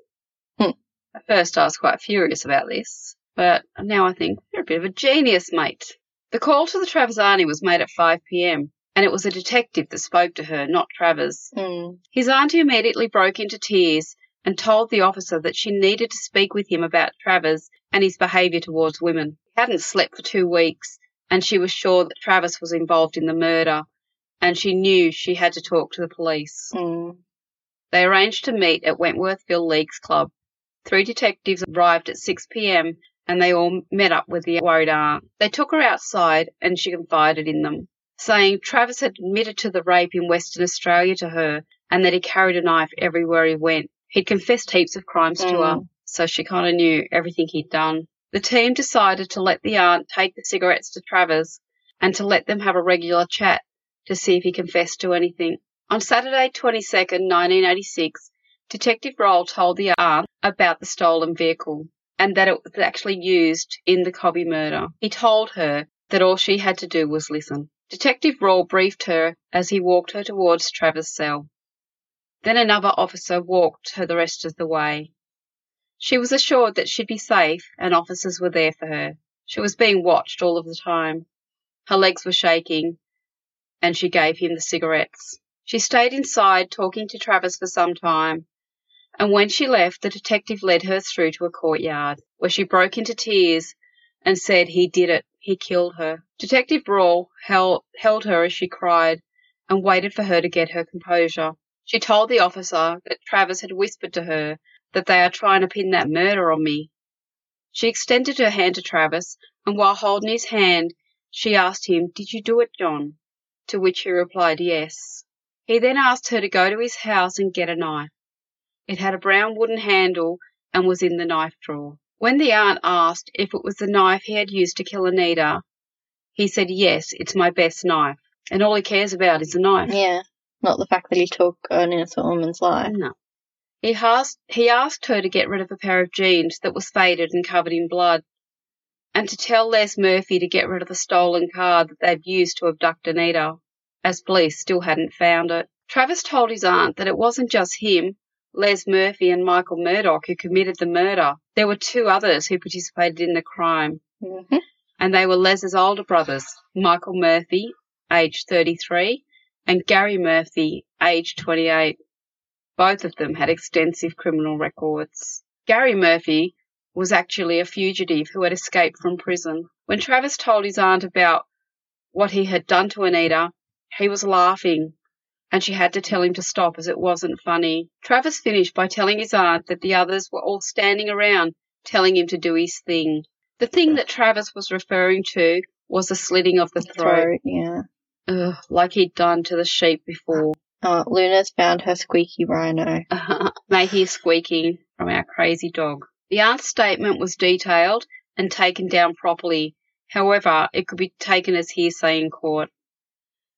Hmm. At first, I was quite furious about this, but now I think you're a bit of a genius, mate. The call to the Travers Auntie was made at 5 p.m., and it was a detective that spoke to her, not Travers. Hmm. His auntie immediately broke into tears and told the officer that she needed to speak with him about Travers and his behaviour towards women. He hadn't slept for two weeks, and she was sure that Travers was involved in the murder, and she knew she had to talk to the police. Hmm. They arranged to meet at Wentworthville Leagues Club. Three detectives arrived at 6 p.m. and they all met up with the worried aunt. They took her outside and she confided in them, saying Travers had admitted to the rape in Western Australia to her and that he carried a knife everywhere he went. He'd confessed heaps of crimes to her, Mm. so she kind of knew everything he'd done. The team decided to let the aunt take the cigarettes to Travers and to let them have a regular chat to see if he confessed to anything. On Saturday, 22nd, 1986, Detective Roll told the aunt about the stolen vehicle. and that it was actually used in the Cobby murder. He told her that all she had to do was listen. Detective Rawle briefed her as he walked her towards Travers' cell. Then another officer walked her the rest of the way. She was assured that she'd be safe and officers were there for her. She was being watched all of the time. Her legs were shaking, and she gave him the cigarettes. She stayed inside talking to Travers for some time, and when she left, the detective led her through to a courtyard, where she broke into tears and said he did it, he killed her. Detective Rawle held, held her as she cried and waited for her to get her composure. She told the officer that Travers had whispered to her that they are trying to pin that murder on me. She extended her hand to Travers, and while holding his hand, she asked him, Did you do it, John? To which he replied, Yes. He then asked her to go to his house and get a knife. It had a brown wooden handle and was in the knife drawer. When the aunt asked if it was the knife he had used to kill Anita, he said, Yes, it's my best knife. And all he cares about is the knife. Yeah. Not the fact that he took an innocent woman's life. No. He asked, he asked her to get rid of a pair of jeans that was faded and covered in blood, and to tell Les Murphy to get rid of the stolen car that they'd used to abduct Anita, as police still hadn't found it. Travers told his aunt that it wasn't just him, Les Murphy and Michael Murdoch who committed the murder. There were two others who participated in the crime, Mm-hmm. and they were Les's older brothers, Michael Murphy, aged 33, and Gary Murphy, aged 28. Both of them had extensive criminal records. Gary Murphy was actually a fugitive who had escaped from prison. When Travers told his aunt about what he had done to Anita, he was laughing, and she had to tell him to stop as it wasn't funny. Travers finished by telling his aunt that the others were all standing around telling him to do his thing. The thing that Travers was referring to was the slitting of the throat, Throat, yeah. Ugh, like he'd done to the sheep before. Uh, Luna's found her squeaky rhino. <laughs> May hear squeaking from our crazy dog. The aunt's statement was detailed and taken down properly. However, it could be taken as hearsay in court,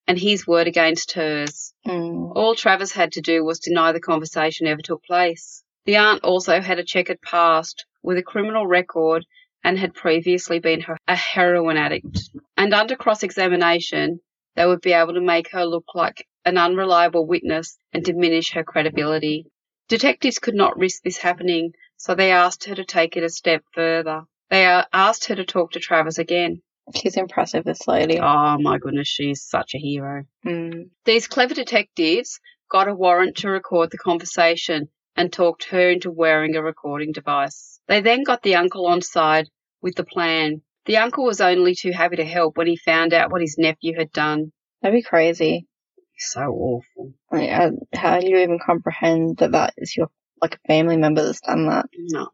and his word against hers. Mm. All Travers had to do was deny the conversation ever took place. The aunt also had a checkered past with a criminal record and had previously been a heroin addict. And under cross examination, they would be able to make her look like an unreliable witness and diminish her credibility. Detectives could not risk this happening, so they asked her to take it a step further. They uh, asked her to talk to Travers again. She's impressive, this lady. Oh my goodness, she's such a hero. Mm. These clever detectives got a warrant to record the conversation and talked her into wearing a recording device. They then got the uncle on side with the plan. The uncle was only too happy to help when he found out what his nephew had done. That'd be crazy. So awful. Like, uh, how do you even comprehend that that is your like a family member that's done that? No.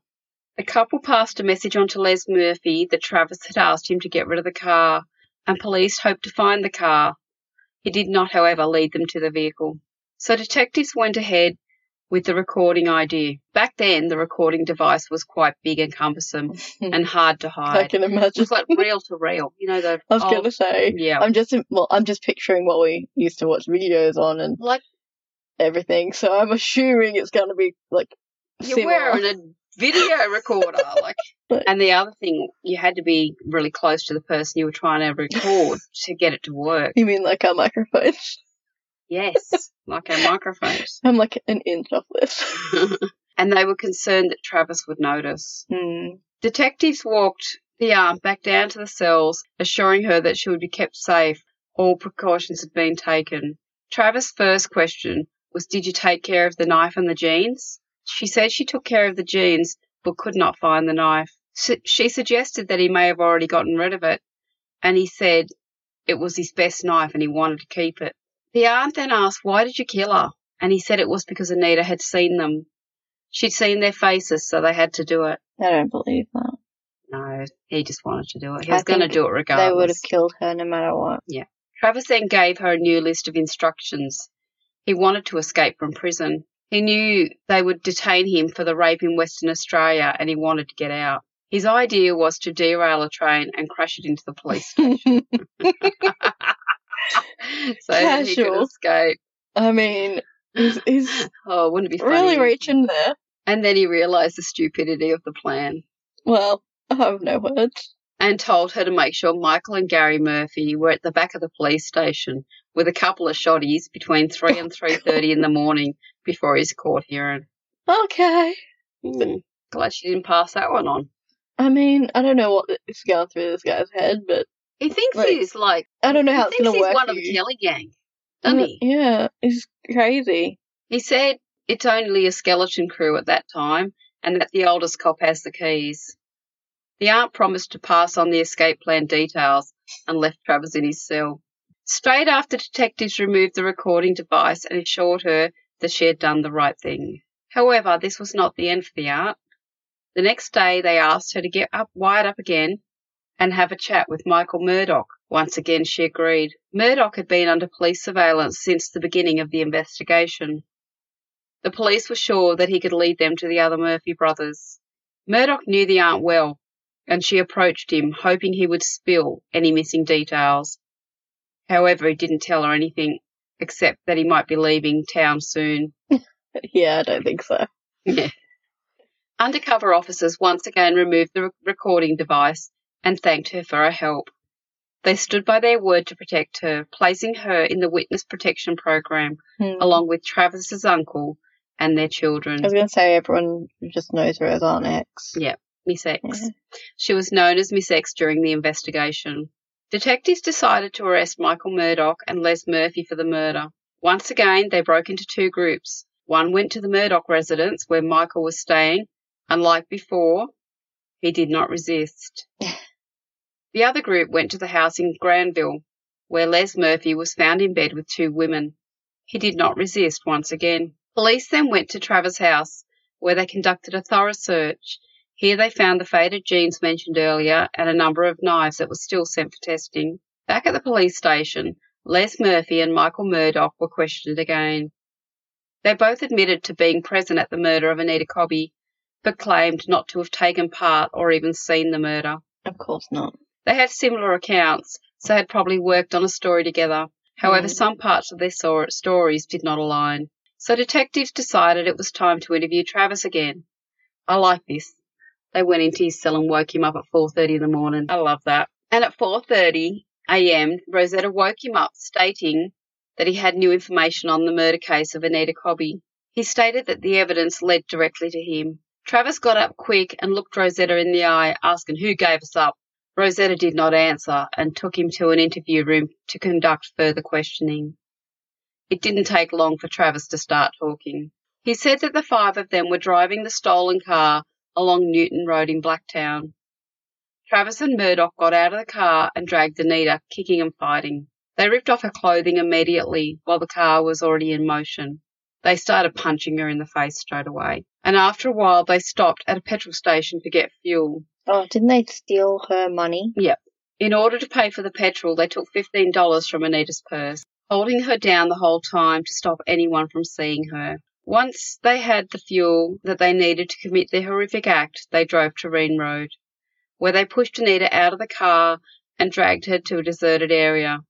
The couple passed a message on to Les Murphy that Travers had asked him to get rid of the car, and police hoped to find the car. He did not, however, lead them to the vehicle. So detectives went ahead with the recording idea. Back then, the recording device was quite big and cumbersome <laughs> and hard to hide. I can It was like reel to reel, you know, the <laughs> I was old- gonna say. yeah, I'm just well. I'm just picturing what we used to watch videos on and like everything. So I'm assuming it's gonna be like you're wearing a video recorder, <laughs> like. But- And the other thing, you had to be really close to the person you were trying to record to get it to work. You mean like our microphone? Yes, like our microphones. <laughs> I'm like an inch off this. <laughs> and they were concerned that Travers would notice. Hmm. Detectives walked the aunt back down to the cells, assuring her that she would be kept safe. All precautions had been taken. Travers' first question was, Did you take care of the knife and the jeans? She said she took care of the jeans, but could not find the knife. She suggested that he may have already gotten rid of it, and he said it was his best knife and he wanted to keep it. The aunt then asked, Why did you kill her? And he said it was because Anita had seen them. She'd seen their faces, so they had to do it. I don't believe that. No, he just wanted to do it. He I was going to do it regardless. They would have killed her no matter what. Yeah. Travers then gave her a new list of instructions. He wanted to escape from prison. He knew they would detain him for the rape in Western Australia and he wanted to get out. His idea was to derail a train and crash it into the police station <laughs> <laughs> <laughs> so he could Casual. escape. I mean, he's, he's <gasps> Oh, wouldn't it be funny? really reaching there. And then he realised the stupidity of the plan. Well, I have no words. and told her to make sure Michael and Gary Murphy were at the back of the police station with a couple of shotties between 3 and 3.30 in the morning before his court hearing. Okay. Hmm, glad she didn't pass that one on. I mean, I don't know what is going through this guy's head, but He thinks Like, he's like, I don't know he how it's to he's work. one of the. Kelly gang, doesn't he? Yeah, it's crazy. He said it's only a skeleton crew at that time and that the oldest cop has the keys. The aunt promised to pass on the escape plan details and left Travers in his cell. Straight after detectives removed the recording device and assured her that she had done the right thing. However, this was not the end for the aunt. The next day, they asked her to get up, wired up again and have a chat with Michael Murdoch. Once again, she agreed. Murdoch had been under police surveillance since the beginning of the investigation. The police were sure that he could lead them to the other Murphy brothers. Murdoch knew the aunt well, and she approached him, hoping he would spill any missing details. However, he didn't tell her anything, except that he might be leaving town soon. <laughs> Yeah, I don't think so. Yeah. <laughs> Undercover officers once again removed the re- recording device and thanked her for her help. They stood by their word to protect her, placing her in the witness protection program Hmm. along with Travers's uncle and their children. I was going to say everyone just knows her as Aunt X. Yeah. Miss X. Yeah. She was known as Miss X during the investigation. Detectives decided to arrest Michael Murdoch and Les Murphy for the murder. Once again, they broke into two groups. One went to the Murdoch residence where Michael was staying, and like before, he did not resist. <laughs> the other group went to the house in Granville, where Les Murphy was found in bed with two women. He did not resist once again. Police then went to Travers' house, where they conducted a thorough search. Here they found the faded jeans mentioned earlier and a number of knives that were still sent for testing. Back at the police station, Les Murphy and Michael Murdoch were questioned again. They both admitted to being present at the murder of Anita Cobby, but claimed not to have taken part or even seen the murder. Of course not. They had similar accounts, so had probably worked on a story together. However, Mm. some parts of their stories did not align. So detectives decided it was time to interview Travers again. I like this. They went into his cell and woke him up at 4.30 in the morning. I love that. And at 4.30 a.m., Rosetta woke him up stating that he had new information on the murder case of Anita Cobby. He stated that the evidence led directly to him. Travers got up quick and looked Rosetta in the eye, asking who gave us up. Rosetta did not answer and took him to an interview room to conduct further questioning. It didn't take long for Travers to start talking. He said that the five of them were driving the stolen car along Newton Road in Blacktown. Travers and Murdoch got out of the car and dragged Anita, kicking and fighting. They ripped off her clothing immediately while the car was already in motion. They started punching her in the face straight away. And after a while, they stopped at a petrol station to get fuel. Oh, didn't they steal her money? Yep. In order to pay for the petrol, they took $15 from Anita's purse, holding her down the whole time to stop anyone from seeing her. Once they had the fuel that they needed to commit their horrific act, they drove to Reen Road, where they pushed Anita out of the car and dragged her to a deserted area.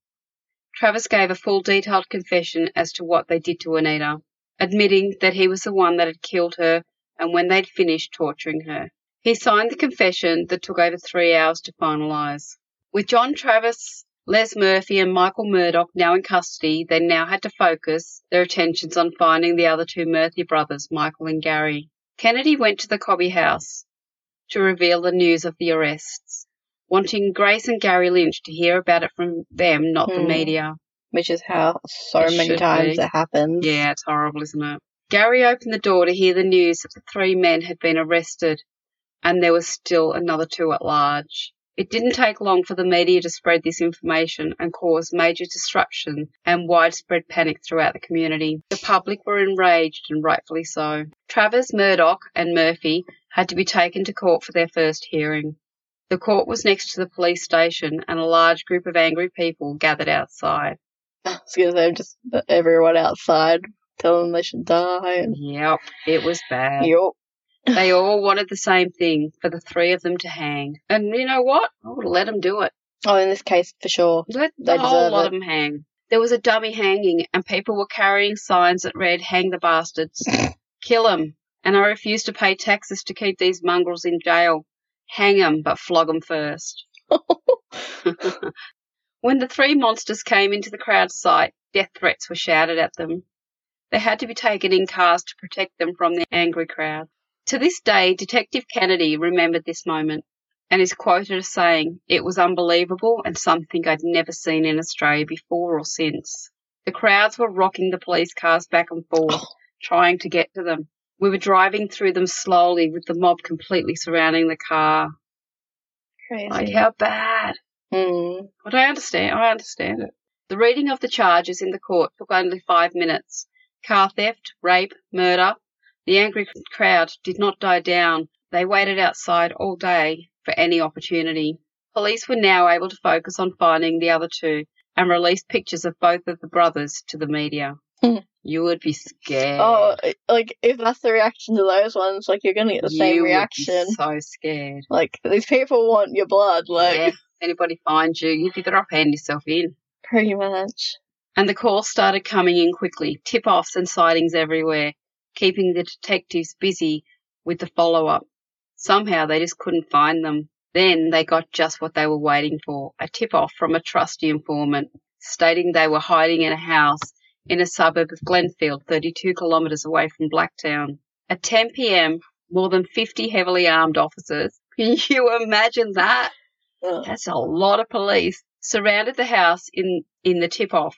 Travers gave a full detailed confession as to what they did to Anita, admitting that he was the one that had killed her and when they'd finished torturing her. He signed the confession that took over three hours to finalise. With John Travers, Les Murphy, and Michael Murdoch now in custody, they now had to focus their attentions on finding the other two Murphy brothers, Michael and Gary. Kennedy went to the Cobby house to reveal the news of the arrests, wanting Grace and Gary Lynch to hear about it from them, not the Hmm. media. Which is how so It many times be. it happens. Yeah, it's horrible, isn't it? Gary opened the door to hear the news that the three men had been arrested and there was still another two at large. It didn't take long for the media to spread this information and cause major disruption and widespread panic throughout the community. The public were enraged and rightfully so. Travers, Murdoch, and Murphy had to be taken to court for their first hearing. The court was next to the police station and a large group of angry people gathered outside. I was gonna say just everyone outside telling them they should die. And, Yep, it was bad. yup. They all wanted the same thing for the three of them to hang. And you know what? I would have let them do it. Oh, in this case, for sure. Let They the whole lot it. of them hang. There was a dummy hanging, and people were carrying signs that read, Hang the bastards. <laughs> Kill 'em. And I refuse to pay taxes to keep these mongrels in jail. Hang 'em, but flog 'em first. <laughs> when the three monsters came into the crowd's sight, death threats were shouted at them. They had to be taken in cars to protect them from the angry crowd. To this day, Detective Kennedy remembered this moment and is quoted as saying, It was unbelievable and something I'd never seen in Australia before or since. The crowds were rocking the police cars back and forth, <coughs> trying to get to them. We were driving through them slowly with the mob completely surrounding the car. Crazy. Like, how bad? Hmm. But I understand. I understand it. The reading of the charges in the court took only five minutes. Car theft, rape, murder. The angry crowd did not die down. They waited outside all day for any opportunity. Police were now able to focus on finding the other two and released pictures of both of the brothers to the media. Hmm. you would be scared. Oh, like if that's the reaction to those ones, like you're gonna get the You same would be reaction. so scared. Like these people want your blood, like yeah. If anybody finds you, you'd be better off handing yourself in. pretty much. And the calls started coming in quickly, tip offs and sightings everywhere, keeping the detectives busy with the follow up. Somehow they just couldn't find them. Then they got just what they were waiting for a tip off from a trusty informant stating they were hiding in a house in a suburb of Glenfield, 32 kilometres away from Blacktown. At 10 pm, more than 50 heavily armed officers. Can <laughs> you imagine that? Ugh. That's a lot of police surrounded the house in, in the tip off,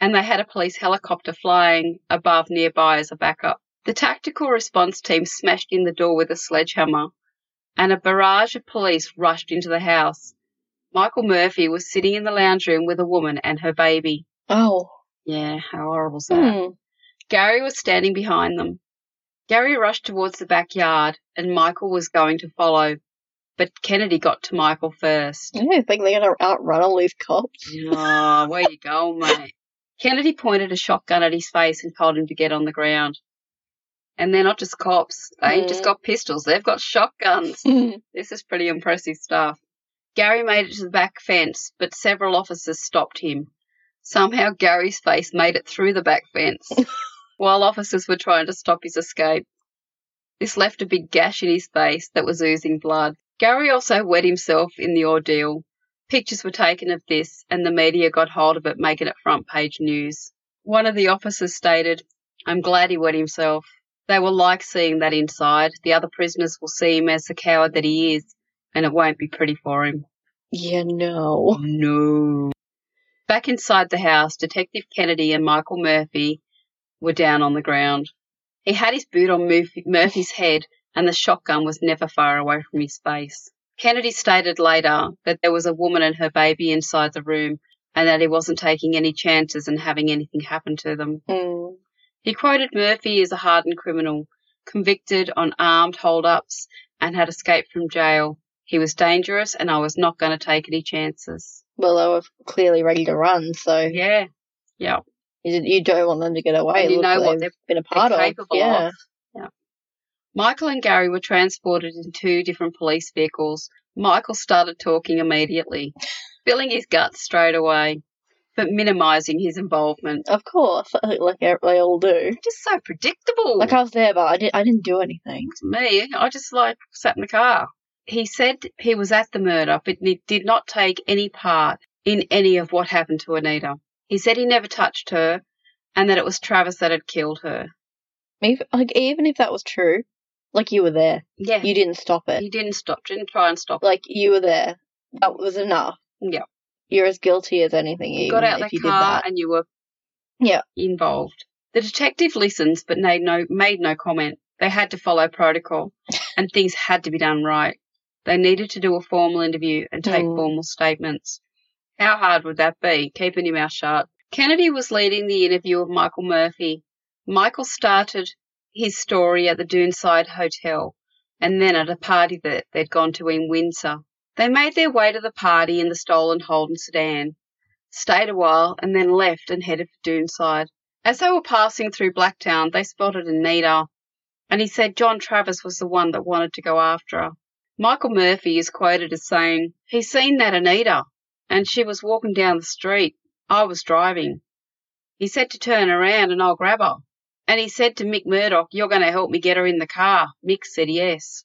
and they had a police helicopter flying above nearby as a backup. The tactical response team smashed in the door with a sledgehammer, and a barrage of police rushed into the house. Michael Murphy was sitting in the lounge room with a woman and her baby. Oh. Yeah, how horrible's that? Hmm. Gary was standing behind them. Gary rushed towards the backyard, and Michael was going to follow, but Kennedy got to Michael first. I don't think they're gonna outrun all these cops. Oh, where you going, mate? <laughs> Kennedy pointed a shotgun at his face and told him to get on the ground. And they're not just cops. They ain't just Mm. got pistols. They've got shotguns. <laughs> This is pretty impressive stuff. Gary made it to the back fence, but several officers stopped him. Somehow Gary's face made it through the back fence, <laughs> while officers were trying to stop his escape. This left a big gash in his face that was oozing blood. Gary also wet himself in the ordeal. Pictures were taken of this, and the media got hold of it, making it front page news. One of the officers stated, I'm glad he wet himself. They will like seeing that inside. The other prisoners will see him as the coward that he is, and it won't be pretty for him. yeah, no. No. Back inside the house, Detective Kennedy and Michael Murphy were down on the ground. He had his boot on Murphy's head, and the shotgun was never far away from his face. Kennedy stated later that there was a woman and her baby inside the room, and that he wasn't taking any chances and having anything happen to them. Hmm. He quoted Murphy as a hardened criminal, convicted on armed hold-ups, and had escaped from jail. He was dangerous, and I was not going to take any chances. Well, they were clearly ready to run, so Yeah, yeah. you, you don't want them to get away. And you Look know what they've been a part of. Yeah. of. Yeah. Michael and Gary were transported in two different police vehicles. Michael started talking immediately, filling his guts straight away, but minimising his involvement. Of course, like like they all do. Just so predictable. Like I was there, but I didn't. I didn't do anything. me, I just like sat in the car. He said he was at the murder, but he did not take any part in any of what happened to Anita. He said he never touched her and that it was Travers that had killed her. Even, like even if that was true, like you were there, Yeah. you didn't stop it. You didn't stop, didn't try and stop. Like you were there. That was enough. Yeah. You're as guilty as anything. You got out if you car did that. and you were Yeah. involved. The detective listens but made no made no comment. They had to follow protocol <laughs> and things had to be done right. They needed to do a formal interview and take Mm. formal statements. How hard would that be, keeping your mouth shut? Kennedy was leading the interview of Michael Murphy. Michael started his story at the Doonside Hotel and then at a party that they'd gone to in Windsor. They made their way to the party in the stolen Holden sedan, stayed a while, and then left and headed for Doonside. As they were passing through Blacktown, they spotted Anita, and he said John Travers was the one that wanted to go after her. Michael Murphy is quoted as saying, He's seen that Anita, and she was walking down the street. I was driving. He said to turn around and I'll grab her. And he said to Mick Murdoch, You're going to help me get her in the car. Mick said yes.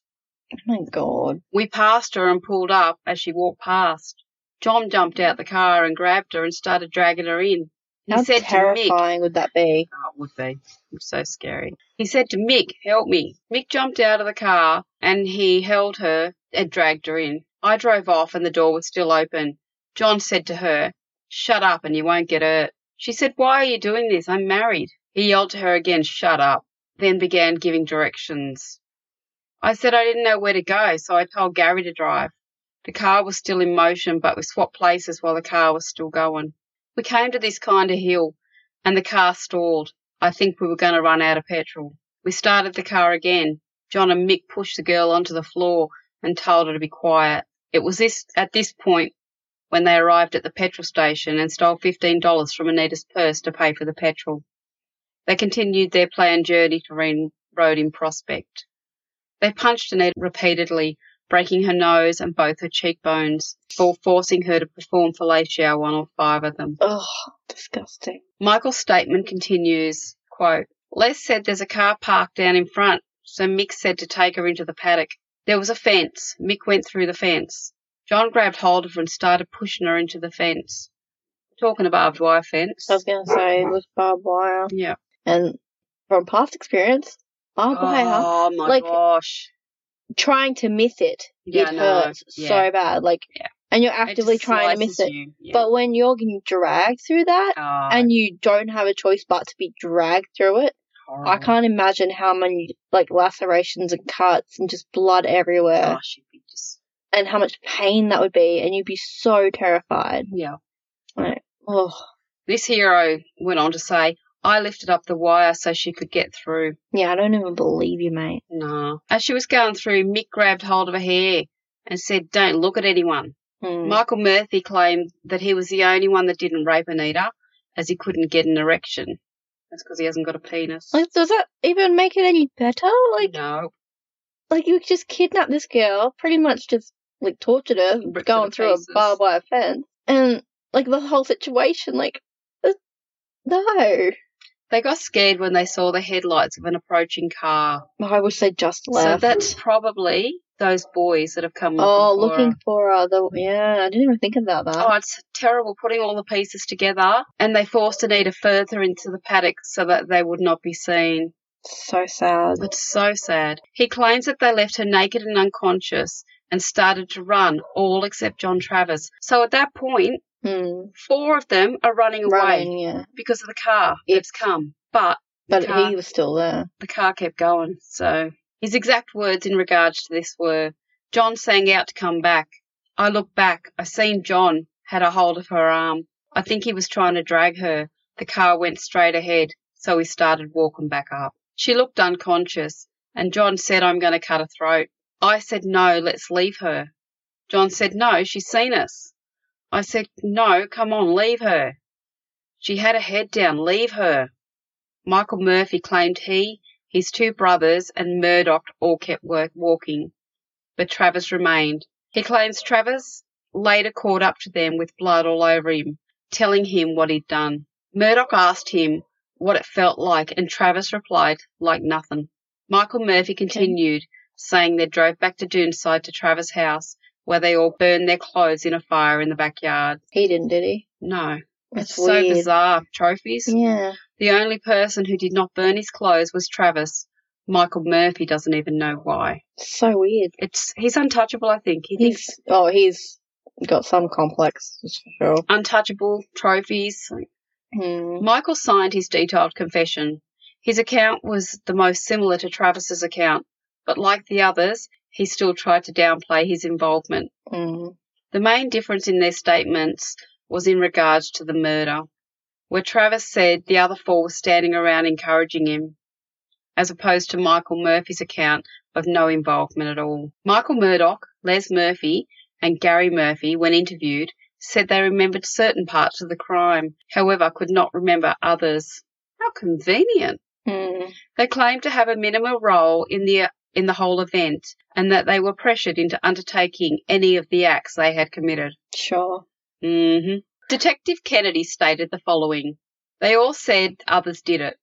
My god. We passed her and pulled up as she walked past. John jumped out the car and grabbed her and started dragging her in. He How said to Mick, terrifying would that be? Oh, it would be. It's so scary. He said to Mick, help me. Mick jumped out of the car and he held her and dragged her in. I drove off and the door was still open. John said to her, shut up and you won't get hurt. She said, why are you doing this? I'm married. He yelled to her again, shut up, then began giving directions. I said I didn't know where to go, so I told Gary to drive. The car was still in motion, but we swapped places while the car was still going. We came to this kind of hill and the car stalled. I think we were going to run out of petrol. We started the car again. John and Mick pushed the girl onto the floor and told her to be quiet. It was this at this point when they arrived at the petrol station and stole fifteen dollars from Anita's purse to pay for the petrol. They continued their planned journey to Reen Road in Prospect. They punched Anita repeatedly, breaking her nose and both her cheekbones, before forcing her to perform fellatio on all five of them. Ugh, disgusting. Michael's statement continues, quote, Les said there's a car parked down in front, so Mick said to take her into the paddock. There was a fence. Mick went through the fence. John grabbed hold of her and started pushing her into the fence. Talking about barbed wire fence. I was gonna say it was barbed wire. Yeah. And from past experience, Oh, wire, Oh my Like- gosh. trying to miss it, Yeah, it know. hurts Yeah. so bad. Like, Yeah. and you're actively trying to miss it. Yeah. But when you're getting dragged through that, oh, and you don't have a choice but to be dragged through it, I can't imagine how many like lacerations and cuts and just blood everywhere, Gosh, just and how much pain that would be, and you'd be so terrified. yeah. Like, oh, This hero went on to say, I lifted up the wire so she could get through. yeah, I don't even believe you, mate. No. As she was going through, Mick grabbed hold of her hair and said, Don't look at anyone. Hmm. Michael Murphy claimed that he was the only one that didn't rape Anita, as he couldn't get an erection. That's because he hasn't got a penis. Like, does that even make it any better? Like, no. like you just kidnapped this girl, pretty much just like tortured her, Ripped going to through pieces. a barbed wire fence, and like the whole situation, like, uh, no. They got scared when they saw the headlights of an approaching car. I wish they just left. So that's probably those boys that have come oh, looking for looking her. for uh, the yeah, I didn't even think about that. Oh, it's terrible putting all the pieces together, and they forced Anita further into the paddock so that they would not be seen. so sad. It's so sad. He claims that they left her naked and unconscious and started to run, all except John Travers. So at that point, Hmm. four of them are running away yeah, because of the car that's come. But but car, he was still there. the car kept going. So his exact words in regards to this were John sang out to come back. I looked back. I seen John had a hold of her arm. I think he was trying to drag her. The car went straight ahead, so we started walking back up. She looked unconscious, and John said, I'm going to cut her throat. I said, No, let's leave her. John said, No, she's seen us. I said, No, come on, leave her. She had her head down, leave her. Michael Murphy claimed he, his two brothers, and Murdoch all kept work walking, but Travers remained. He claims Travers later caught up to them with blood all over him, telling him what he'd done. Murdoch asked him what it felt like, and Travers replied, like nothing. Michael Murphy continued, saying they drove back to Doonside to Travers' house, where they all burned their clothes in a fire in the backyard. He didn't, did he? No, That's it's so weird. bizarre. Trophies. Yeah. The only person who did not burn his clothes was Travers. Michael Murphy doesn't even know why. So weird. It's he's untouchable. I think he thinks He's oh, he's got some complex for sure. untouchable trophies. Hmm. Michael signed his detailed confession. His account was the most similar to Travers's account, but like the others, he still tried to downplay his involvement. Hmm. The main difference in their statements was in regards to the murder, where Travers said the other four were standing around encouraging him, as opposed to Michael Murphy's account of no involvement at all. Michael Murdoch, Les Murphy, and Gary Murphy, when interviewed, said they remembered certain parts of the crime, however, could not remember others. How convenient. Hmm. They claimed to have a minimal role in the in the whole event and that they were pressured into undertaking any of the acts they had committed. Sure. hmm Detective Kennedy stated the following They all said others did it,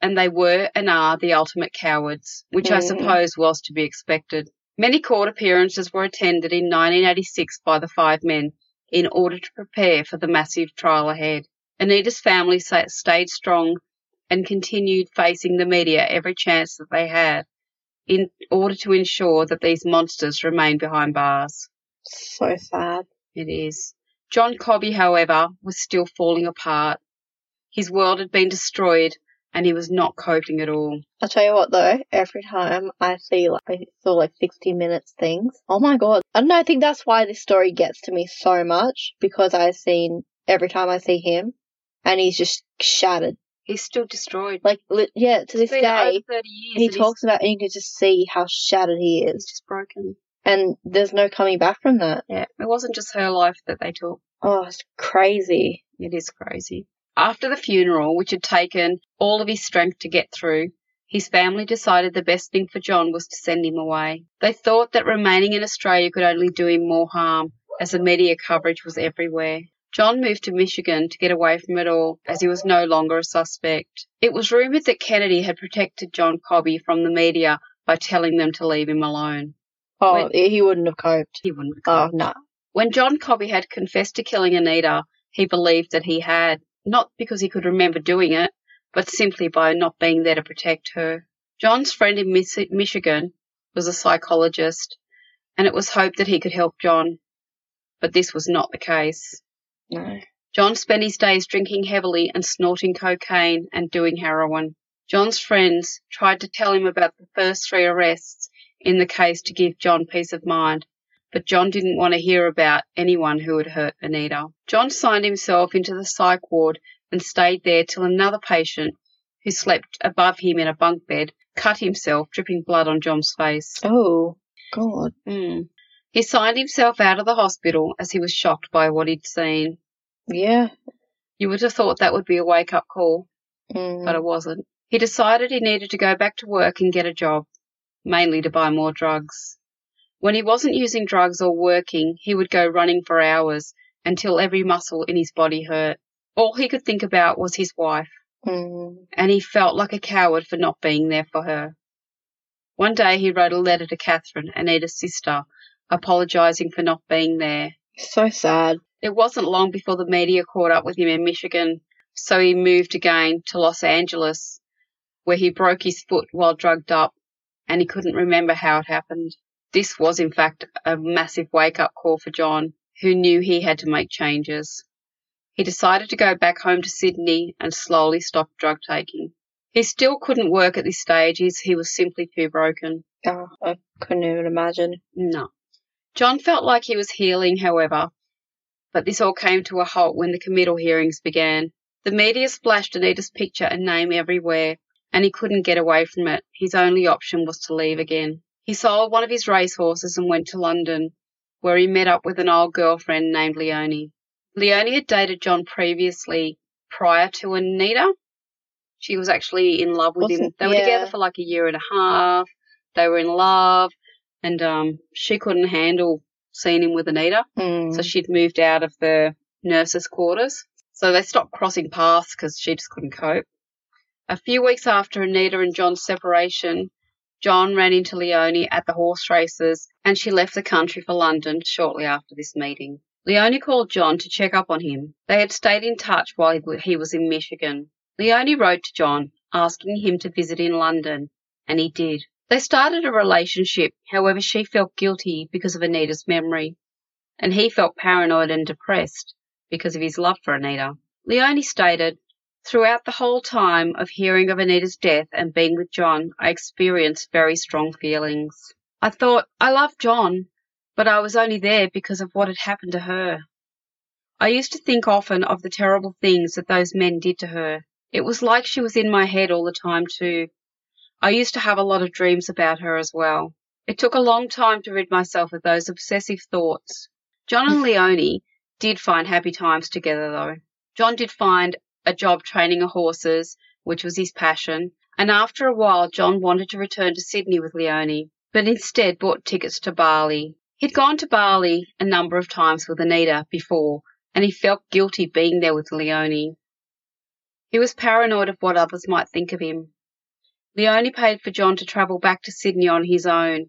and they were and are the ultimate cowards, which I Mhm. suppose was to be expected. Many court appearances were attended in 1986 by the five men in order to prepare for the massive trial ahead. Anita's family stayed strong and continued facing the media every chance that they had in order to ensure that these monsters remain behind bars. So sad. It is. John Cobby, however, was still falling apart. His world had been destroyed and he was not coping at all. I'll tell you what though, every time I see like I saw like sixty minutes things, oh my god. I don't know, I think that's why this story gets to me so much because I've seen every time I see him and he's just shattered. He's still destroyed. Like li- yeah, to this day he talks about and you can just see how shattered he is. he's just broken. And there's no coming back from that. Yeah, it wasn't just her life that they took. Oh, it's crazy. It is crazy. After the funeral, which had taken all of his strength to get through, his family decided the best thing for John was to send him away. They thought that remaining in Australia could only do him more harm, as the media coverage was everywhere. John moved to Michigan to get away from it all, as he was no longer a suspect. It was rumoured that Kennedy had protected John Cobby from the media by telling them to leave him alone. Oh, When- he wouldn't have coped. He wouldn't. Oh, no. When John Cobby had confessed to killing Anita, he believed that he had, not because he could remember doing it, but simply by not being there to protect her. John's friend in Michigan was a psychologist, and it was hoped that he could help John. But this was not the case. No. John spent his days drinking heavily and snorting cocaine and doing heroin. John's friends tried to tell him about the first three arrests in the case to give John peace of mind, but John didn't want to hear about anyone who had hurt Anita. John signed himself into the psych ward and stayed there till another patient, who slept above him in a bunk bed, cut himself, dripping blood on John's face. Oh, God. Hmm. He signed himself out of the hospital as he was shocked by what he'd seen. Yeah. You would have thought that would be a wake up call. Mm. but it wasn't. He decided he needed to go back to work and get a job, mainly to buy more drugs. When he wasn't using drugs or working, he would go running for hours until every muscle in his body hurt. All he could think about was his wife, Mm. and he felt like a coward for not being there for her. One day he wrote a letter to Catherine, Anita's sister, apologizing for not being there. So sad. It wasn't long before the media caught up with him in Michigan, so he moved again to Los Angeles, where he broke his foot while drugged up, and he couldn't remember how it happened. This was, in fact, a massive wake up call for John, who knew he had to make changes. He decided to go back home to Sydney and slowly stop drug taking. He still couldn't work at this stage as he was simply too broken. Oh, I couldn't even imagine. No. John felt like he was healing, however, but this all came to a halt when the committal hearings began. The media splashed Anita's picture and name everywhere, and he couldn't get away from it. His only option was to leave again. He sold one of his racehorses and went to London, where he met up with an old girlfriend named Leonie. Leonie had dated John previously prior to Anita. She was actually in love with him. Wasn't- They were yeah. together for like a year and a half. They were in love, and um, she couldn't handle seeing him with Anita, Mm. so she'd moved out of the nurses' quarters. So they stopped crossing paths because she just couldn't cope. A few weeks after Anita and John's separation, John ran into Leonie at the horse races and she left the country for London shortly after this meeting. Leonie called John to check up on him. They had stayed in touch while he he was in Michigan. Leonie wrote to John asking him to visit in London, and he did. They started a relationship, however, she felt guilty because of Anita's memory, and he felt paranoid and depressed because of his love for Anita. Leonie stated, Throughout the whole time of hearing of Anita's death and being with John, I experienced very strong feelings. I thought, I love John, but I was only there because of what had happened to her. I used to think often of the terrible things that those men did to her. It was like she was in my head all the time, too. I used to have a lot of dreams about her as well. It took a long time to rid myself of those obsessive thoughts. John and <laughs> Leonie did find happy times together, though. John did find a job training horses, which was his passion, and after a while, John wanted to return to Sydney with Leonie, but instead bought tickets to Bali. He'd gone to Bali a number of times with Anita before, and he felt guilty being there with Leonie. He was paranoid of what others might think of him. Leonie paid for John to travel back to Sydney on his own,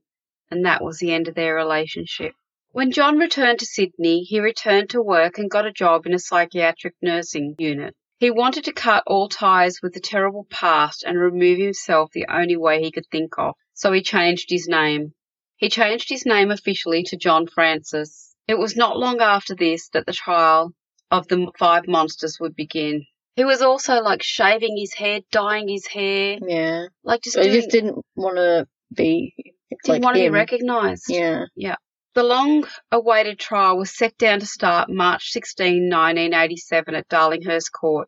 and that was the end of their relationship. When John returned to Sydney, he returned to work and got a job in a psychiatric nursing unit. He wanted to cut all ties with the terrible past and remove himself the only way he could think of, so he changed his name. He changed his name officially to John Francis. It was not long after this that the trial of the five monsters would begin. He was also like shaving his head, dyeing his hair, Yeah. like just doing, just didn't want to be didn't like want to be recognised. Yeah. Yeah. The long awaited trial was set down to start March 16, 1987 at Darlinghurst Court.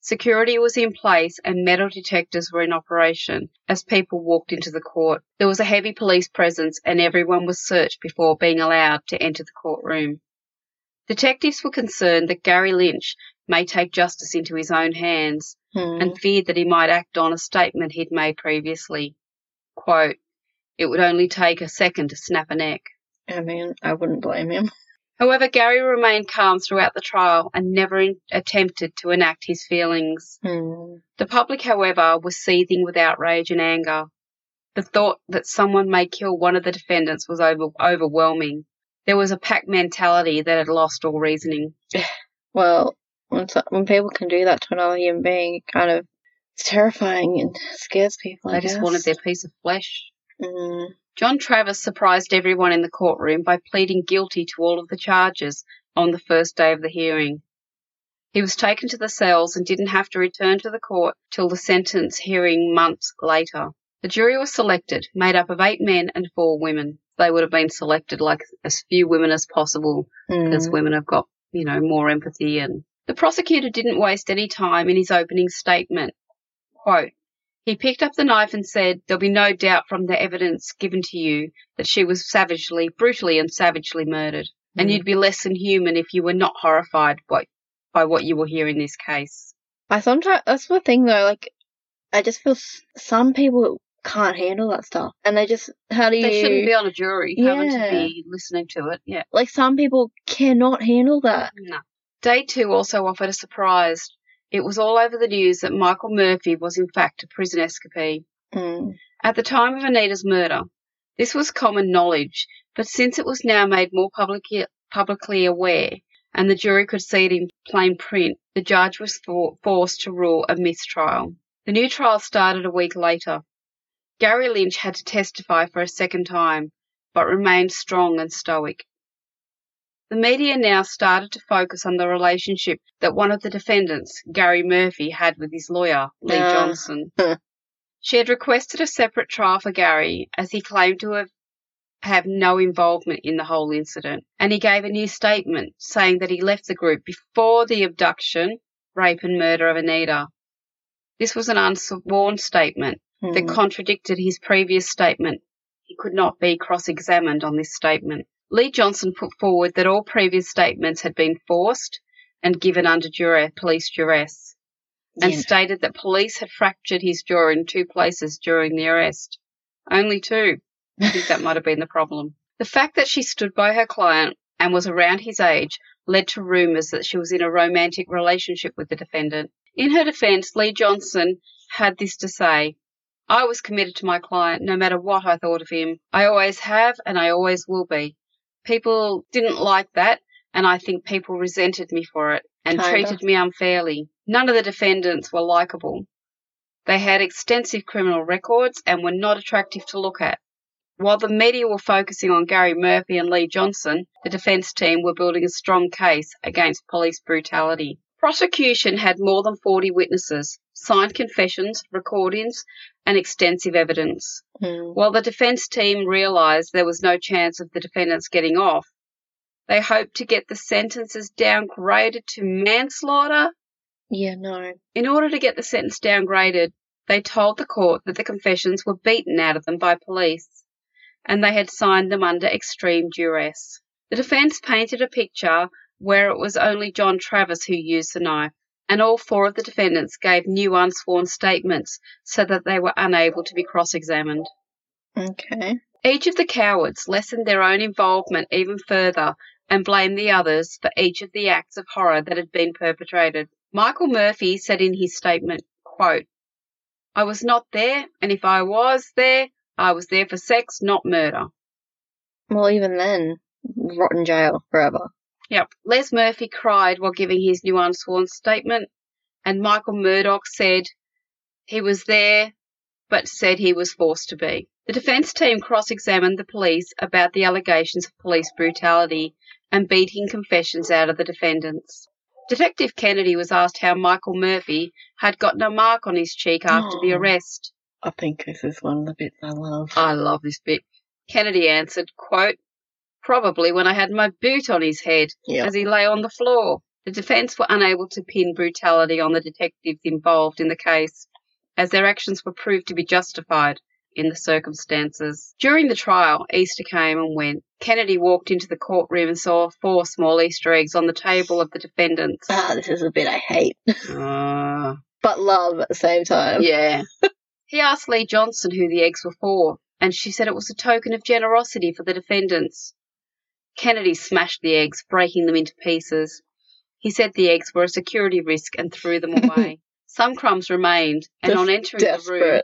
Security was in place and metal detectors were in operation as people walked into the court. There was a heavy police presence and everyone was searched before being allowed to enter the courtroom. Detectives were concerned that Gary Lynch may take justice into his own hands Hmm. and feared that he might act on a statement he'd made previously. Quote, it would only take a second to snap a neck. I mean, I wouldn't blame him. <laughs> However, Gary remained calm throughout the trial and never in- attempted to enact his feelings. Hmm. The public, however, was seething with outrage and anger. The thought that someone may kill one of the defendants was over- overwhelming. There was a pack mentality that had lost all reasoning. <sighs> Well, when, so- when people can do that to another human being, it kind of it's terrifying and scares people. They I just guess. wanted their piece of flesh. Mm. John Travers surprised everyone in the courtroom by pleading guilty to all of the charges on the first day of the hearing. He was taken to the cells and didn't have to return to the court till the sentence hearing months later. The jury was selected, made up of eight men and four women. They would have been selected like as few women as possible because Mm. women have got, you know, more empathy and the prosecutor didn't waste any time in his opening statement. Quote, he picked up the knife and said, There'll be no doubt from the evidence given to you that she was savagely, brutally and savagely murdered. And Mm. you'd be less than human if you were not horrified by, by what you will hear in this case. I sometimes that's the thing though. Like, I just feel some people can't handle that stuff, and they just how do you? They shouldn't be on a jury having to Yeah. be listening to it. Yeah. like some people cannot handle that. No. Day two also offered a surprise. It was all over the news that Michael Murphy was in fact a prison escapee. Mm. At the time of Anita's murder, this was common knowledge, but since it was now made more publicly, publicly aware and the jury could see it in plain print, the judge was for, forced to rule a mistrial. The new trial started a week later. Gary Lynch had to testify for a second time, but remained strong and stoic. The media now started to focus on the relationship that one of the defendants, Gary Murphy, had with his lawyer, Lee Ah. Johnson. <laughs> She had requested a separate trial for Gary, as he claimed to have, have no involvement in the whole incident, and he gave a new statement saying that he left the group before the abduction, rape, and murder of Anita. This was an unsworn statement that Mm. contradicted his previous statement. He could not be cross examined on this statement. Lee Johnson put forward that all previous statements had been forced and given under duress, police duress, and Yeah. stated that police had fractured his jaw in two places during the arrest. Only two. I think that might have been the problem. The fact that she stood by her client and was around his age led to rumours that she was in a romantic relationship with the defendant. In her defence, Lee Johnson had this to say I was committed to my client no matter what I thought of him. I always have and I always will be. People didn't like that, and I think people resented me for it and Kinda. treated me unfairly. None of the defendants were likable. They had extensive criminal records and were not attractive to look at. While the media were focusing on Gary Murphy and Lee Johnson, the defence team were building a strong case against police brutality. Prosecution had more than 40 witnesses, signed confessions, recordings, and extensive evidence. Mm. While the defence team realised there was no chance of the defendants getting off, they hoped to get the sentences downgraded to manslaughter. Yeah, no. In order to get the sentence downgraded, they told the court that the confessions were beaten out of them by police and they had signed them under extreme duress. The defence painted a picture where it was only John Travers who used the knife, and all four of the defendants gave new unsworn statements so that they were unable to be cross examined. Okay. Each of the cowards lessened their own involvement even further and blamed the others for each of the acts of horror that had been perpetrated. Michael Murphy said in his statement, quote, I was not there, and if I was there, I was there for sex, not murder. Well, even then, rotten jail forever. Yep. Les Murphy cried while giving his new unsworn statement, and Michael Murdoch said he was there, but said he was forced to be. The defense team cross examined the police about the allegations of police brutality and beating confessions out of the defendants. Detective Kennedy was asked how Michael Murphy had gotten a mark on his cheek after the Oh. arrest. I think this is one of the bits I love. I love this bit. Kennedy answered, quote, probably when I had my boot on his head yeah. as he lay on the floor. The defense were unable to pin brutality on the detectives involved in the case, as their actions were proved to be justified in the circumstances. During the trial, Easter came and went. Kennedy walked into the courtroom and saw four small Easter eggs on the table of the defendants. Ah, this is a bit I hate, Uh, <laughs> but love at the same time. yeah. he asked Lee Johnson who the eggs were for, and she said it was a token of generosity for the defendants. Kennedy smashed the eggs, breaking them into pieces. He said the eggs were a security risk and threw them <laughs> away. Some crumbs remained, and on entering the room,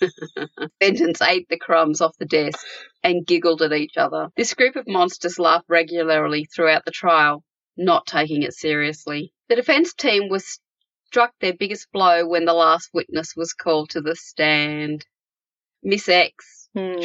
Desperate. <laughs> defendants ate the crumbs off the desk and giggled at each other. This group of monsters laughed regularly throughout the trial, not taking it seriously. The defense team was struck their biggest blow when the last witness was called to the stand. Miss X, Hmm.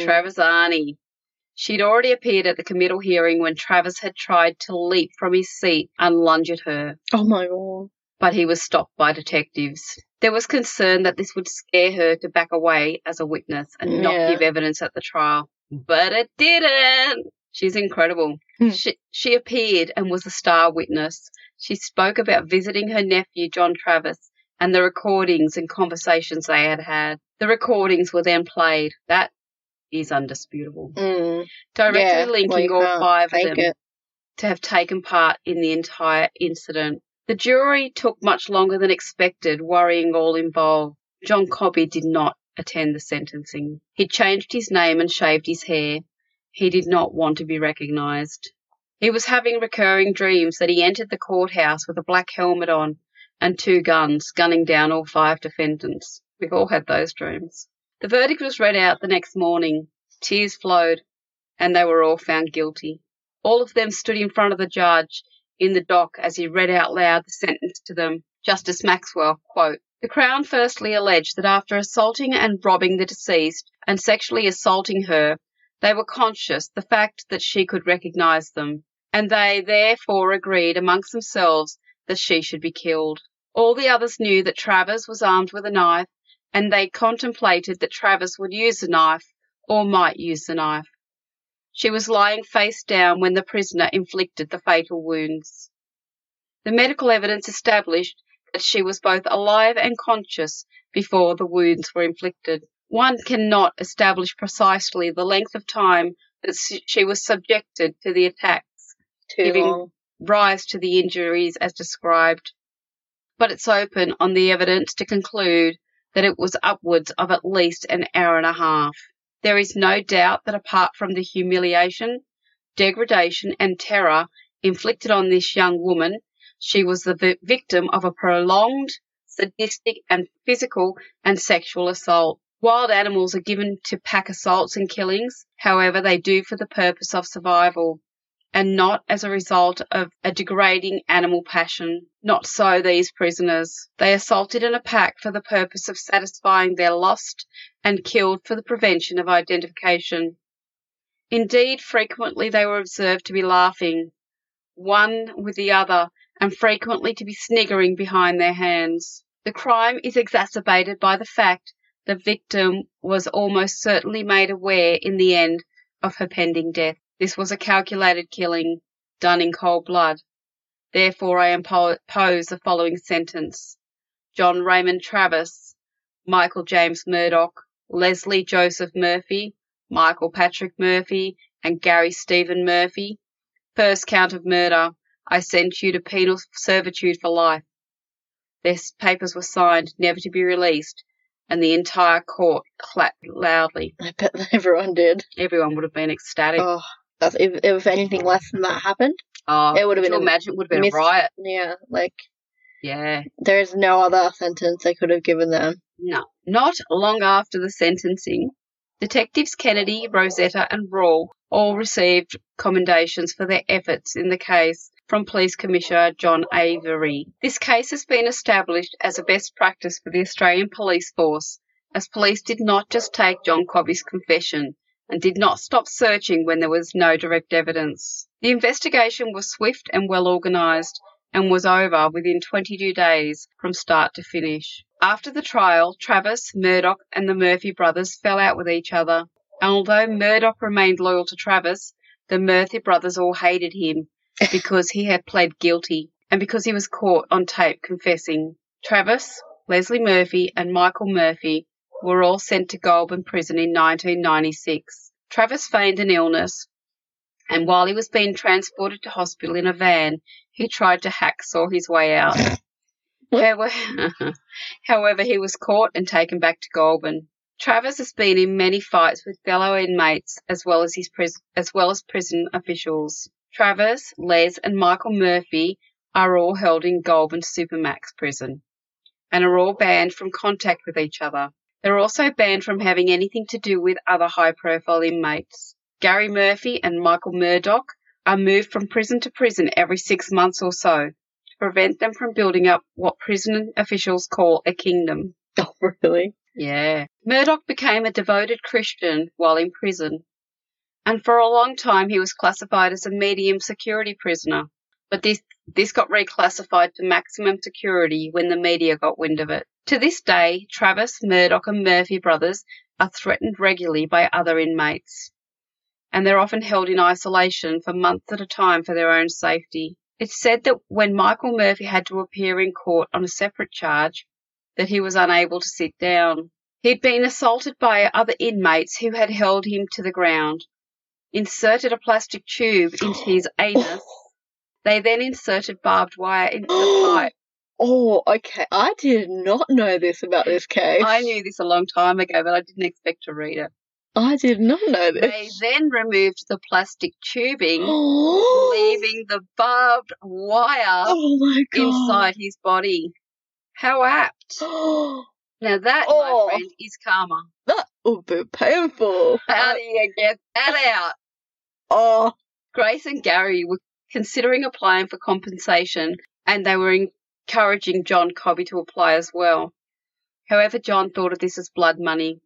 She'd already appeared at the committal hearing when Travers had tried to leap from his seat and lunge at her oh my god. but he was stopped by detectives. There was concern that this would scare her to back away as a witness and not give evidence at the trial. But it didn't. She's incredible. Hmm. she, she appeared and was a star witness. She spoke about visiting her nephew, John Travers, and the recordings and conversations they had had. The recordings were then played. That is undisputable. Mm. Directly Yeah, linking all five of them it. to have taken part in the entire incident. The jury took much longer than expected, worrying all involved. John Cobby did not attend the sentencing. He changed his name and shaved his hair. He did not want to be recognized. He was having recurring dreams that he entered the courthouse with a black helmet on and two guns, gunning down all five defendants. We've all had those dreams. The verdict was read out the next morning. Tears flowed, and they were all found guilty. All of them stood in front of the judge in the dock as he read out loud the sentence to them. Justice Maxwell, quote, The Crown firstly alleged that after assaulting and robbing the deceased and sexually assaulting her, they were conscious the fact that she could recognize them, and they therefore agreed amongst themselves that she should be killed. All the others knew that Travers was armed with a knife, and they contemplated that Travers would use the knife or might use the knife. She was lying face down when the prisoner inflicted the fatal wounds. The medical evidence established that she was both alive and conscious before the wounds were inflicted. One cannot establish precisely the length of time that she was subjected to the attacks, Too giving- long. rise to the injuries as described, but it's open on the evidence to conclude that it was upwards of at least an hour and a half. There is no doubt that apart from the humiliation, degradation, and terror inflicted on this young woman, she was the vi- victim of a prolonged, sadistic, and physical and sexual assault. Wild animals are given to pack assaults and killings, however, they do for the purpose of survival and not as a result of a degrading animal passion. Not so these prisoners. They assaulted in a pack for the purpose of satisfying their lust and killed for the prevention of identification. Indeed, frequently they were observed to be laughing, one with the other, and frequently to be sniggering behind their hands. The crime is exacerbated by the fact the victim was almost certainly made aware in the end of her pending death. This was a calculated killing done in cold blood. Therefore, I impose the following sentence. John Raymond Travers, Michael James Murdoch, Leslie Joseph Murphy, Michael Patrick Murphy, and Gary Stephen Murphy. First count of murder. I sent you to penal servitude for life. Their papers were signed, never to be released, and the entire court clapped loudly. I bet <laughs> everyone did. Everyone would have been ecstatic. Oh, that's, if, if anything less than that happened, Oh, It would have been imagine would have been a riot. yeah, like Yeah. there is no other sentence they could have given them. No. Not long after the sentencing, Detectives Kennedy, Rosetta, and Rawle all received commendations for their efforts in the case from Police Commissioner John Avery. This case has been established as a best practice for the Australian Police Force, as police did not just take John Cobby's confession and did not stop searching when there was no direct evidence. The investigation was swift and well organised and was over within 22 days from start to finish. After the trial, Travers, Murdoch, and the Murphy brothers fell out with each other. And although Murdoch remained loyal to Travers, the Murphy brothers all hated him <laughs> because he had pled guilty and because he was caught on tape confessing. Travers, Leslie Murphy, and Michael Murphy were all sent to Goulburn Prison in 1996. Travers feigned an illness, and while he was being transported to hospital in a van, he tried to hacksaw his way out. <laughs> However, <laughs> however, he was caught and taken back to Goulburn. Travers has been in many fights with fellow inmates as well as his pris- as well as prison officials. Travers, Les, and Michael Murphy are all held in Goulburn Supermax prison and are all banned from contact with each other. They're also banned from having anything to do with other high profile inmates. Gary Murphy and Michael Murdoch are moved from prison to prison every six months or so to prevent them from building up what prison officials call a kingdom. <laughs> Oh, really? Yeah. Murdoch became a devoted Christian while in prison, and for a long time he was classified as a medium security prisoner. But this this got reclassified to maximum security when the media got wind of it. To this day, Travers, Murdoch, and Murphy brothers are threatened regularly by other inmates, and they're often held in isolation for months at a time for their own safety. It's said that when Michael Murphy had to appear in court on a separate charge, that he was unable to sit down. He'd been assaulted by other inmates who had held him to the ground, inserted a plastic tube into his <sighs> anus. They then inserted barbed wire into the pipe. Oh, okay. I did not know this about this case. I knew this a long time ago, but I didn't expect to read it. I did not know this. They then removed the plastic tubing, <gasps> leaving the barbed wire oh inside his body. How apt. <gasps> Now that, Oh. my friend, is karma. that would be painful. How uh, do you get that out? Oh, Grace and Gary were considering applying for compensation and they were encouraging John Cobby to apply as well. However, John thought of this as blood money.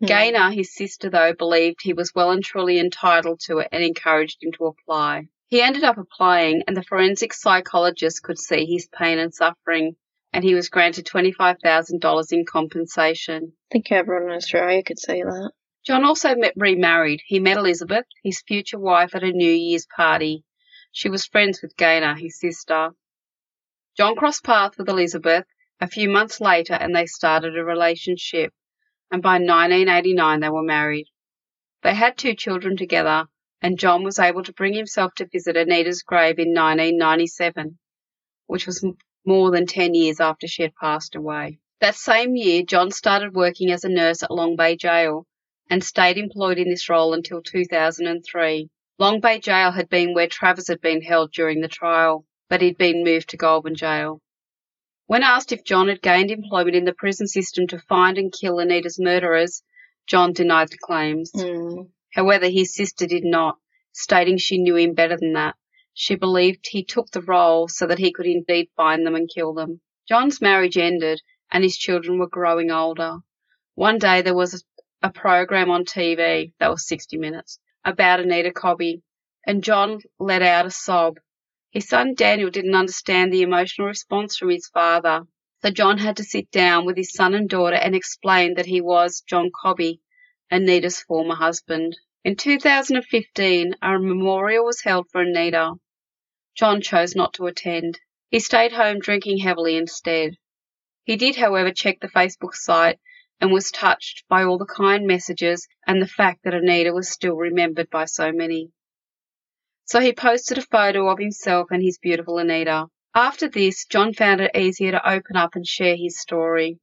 Hmm. Gaynor, his sister, though, believed he was well and truly entitled to it and encouraged him to apply. He ended up applying, and the forensic psychologist could see his pain and suffering, and he was granted $25,000 in compensation. I think everyone in Australia could see that. John also met, remarried. He met Elizabeth, his future wife, at a New Year's party. She was friends with Gaynor, his sister. John crossed paths with Elizabeth a few months later and they started a relationship. And by 1989 they were married. They had two children together and John was able to bring himself to visit Anita's grave in 1997, which was more than 10 years after she had passed away. That same year, John started working as a nurse at Long Bay Jail and stayed employed in this role until 2003. Long Bay Jail had been where Travers had been held during the trial, but he'd been moved to Goulburn Jail. When asked if John had gained employment in the prison system to find and kill Anita's murderers, John denied the claims. Mm. However, his sister did not, stating she knew him better than that. She believed he took the role so that he could indeed find them and kill them. John's marriage ended and his children were growing older. One day there was a program on TV, that was 60 Minutes, about Anita Cobby, and John let out a sob. His son Daniel didn't understand the emotional response from his father, so John had to sit down with his son and daughter and explain that he was John Cobby, Anita's former husband. In 2015, a memorial was held for Anita. John chose not to attend. He stayed home drinking heavily instead. He did, however, check the Facebook site and was touched by all the kind messages and the fact that Anita was still remembered by so many. So he posted a photo of himself and his beautiful Anita. After this, John found it easier to open up and share his story.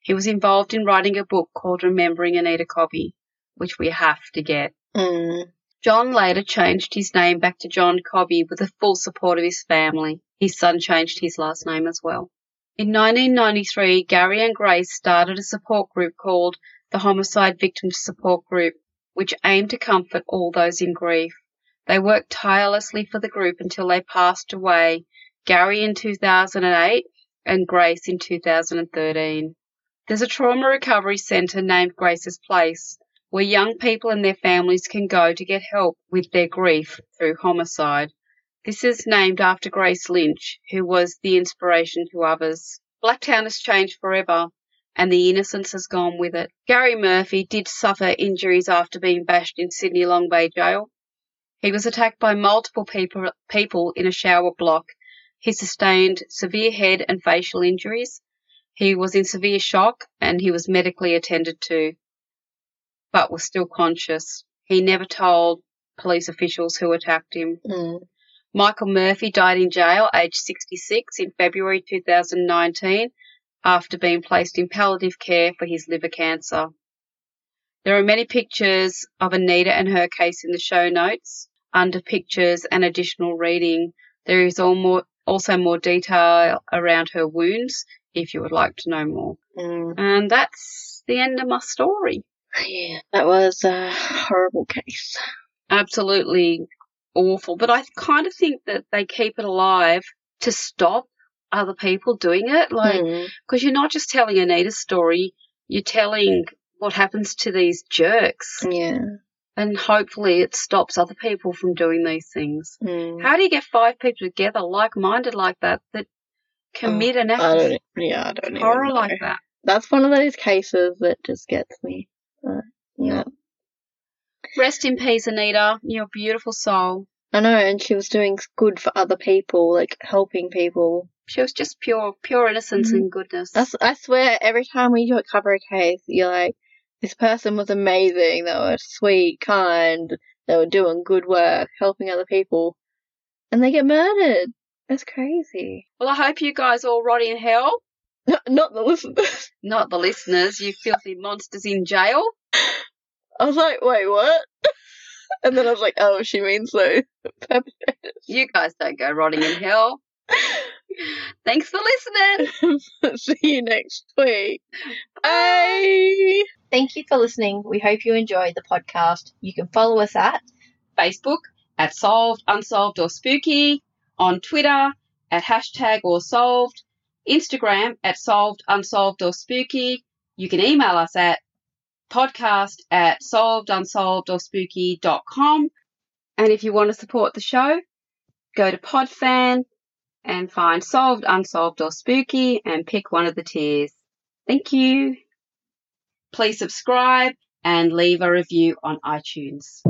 He was involved in writing a book called Remembering Anita Cobby, which we have to get. Mm. John later changed his name back to John Cobby with the full support of his family. His son changed his last name as well. In 1993, Gary and Grace started a support group called the Homicide Victims Support Group, which aimed to comfort all those in grief. They worked tirelessly for the group until they passed away, Gary in 2008 and Grace in 2013. There's a trauma recovery centre named Grace's Place, where young people and their families can go to get help with their grief through homicide. This is named after Grace Lynch, who was the inspiration to others. Blacktown has changed forever, and the innocence has gone with it. Gary Murphy did suffer injuries after being bashed in Sydney Long Bay Jail. He was attacked by multiple people, people in a shower block. He sustained severe head and facial injuries. He was in severe shock and he was medically attended to, but was still conscious. He never told police officials who attacked him. Mm. Michael Murphy died in jail, aged 66, in February 2019 after being placed in palliative care for his liver cancer. There are many pictures of Anita and her case in the show notes. Under pictures and additional reading, there is more, also more detail around her wounds if you would like to know more. Mm. And that's the end of my story. Yeah, that was a horrible case. Absolutely awful. But I kind of think that they keep it alive to stop other people doing it. Like, Mm. because you're not just telling Anita's story, you're telling what happens to these jerks. Yeah. And hopefully it stops other people from doing these things. Mm. How do you get five people together like minded like that that commit an act I of don't. Yeah, I don't horror like that? That's one of those cases that just gets me. Uh, yeah. Rest in peace, Anita. You're a beautiful soul. I know, and she was doing good for other people, like helping people. She was just pure, pure innocence Mhm. and goodness. That's, I swear, every time we do a cover a case, you're like, this person was amazing. They were sweet, kind. They were doing good work, helping other people, and they get murdered. That's crazy. well, I hope you guys all rot in hell. Not, <laughs> not the listeners. Not the listeners, you filthy monsters in jail. <laughs> I was like, wait, what? <laughs> And then I was like, oh, she means the perpetrators. You guys don't go rotting in hell. Thanks for listening. <laughs> See you next week. Bye. Thank you for listening. We hope you enjoyed the podcast. You can follow us at Facebook at Solved, Unsolved, or Spooky. On Twitter at hashtag or solved. Instagram at Solved, Unsolved, or Spooky. You can email us at podcast at solved, unsolved, or spooky.com. And if you want to support the show, go to Podfan and find Solved, Unsolved, or Spooky and pick one of the tiers. Thank you. Please subscribe and leave a review on iTunes.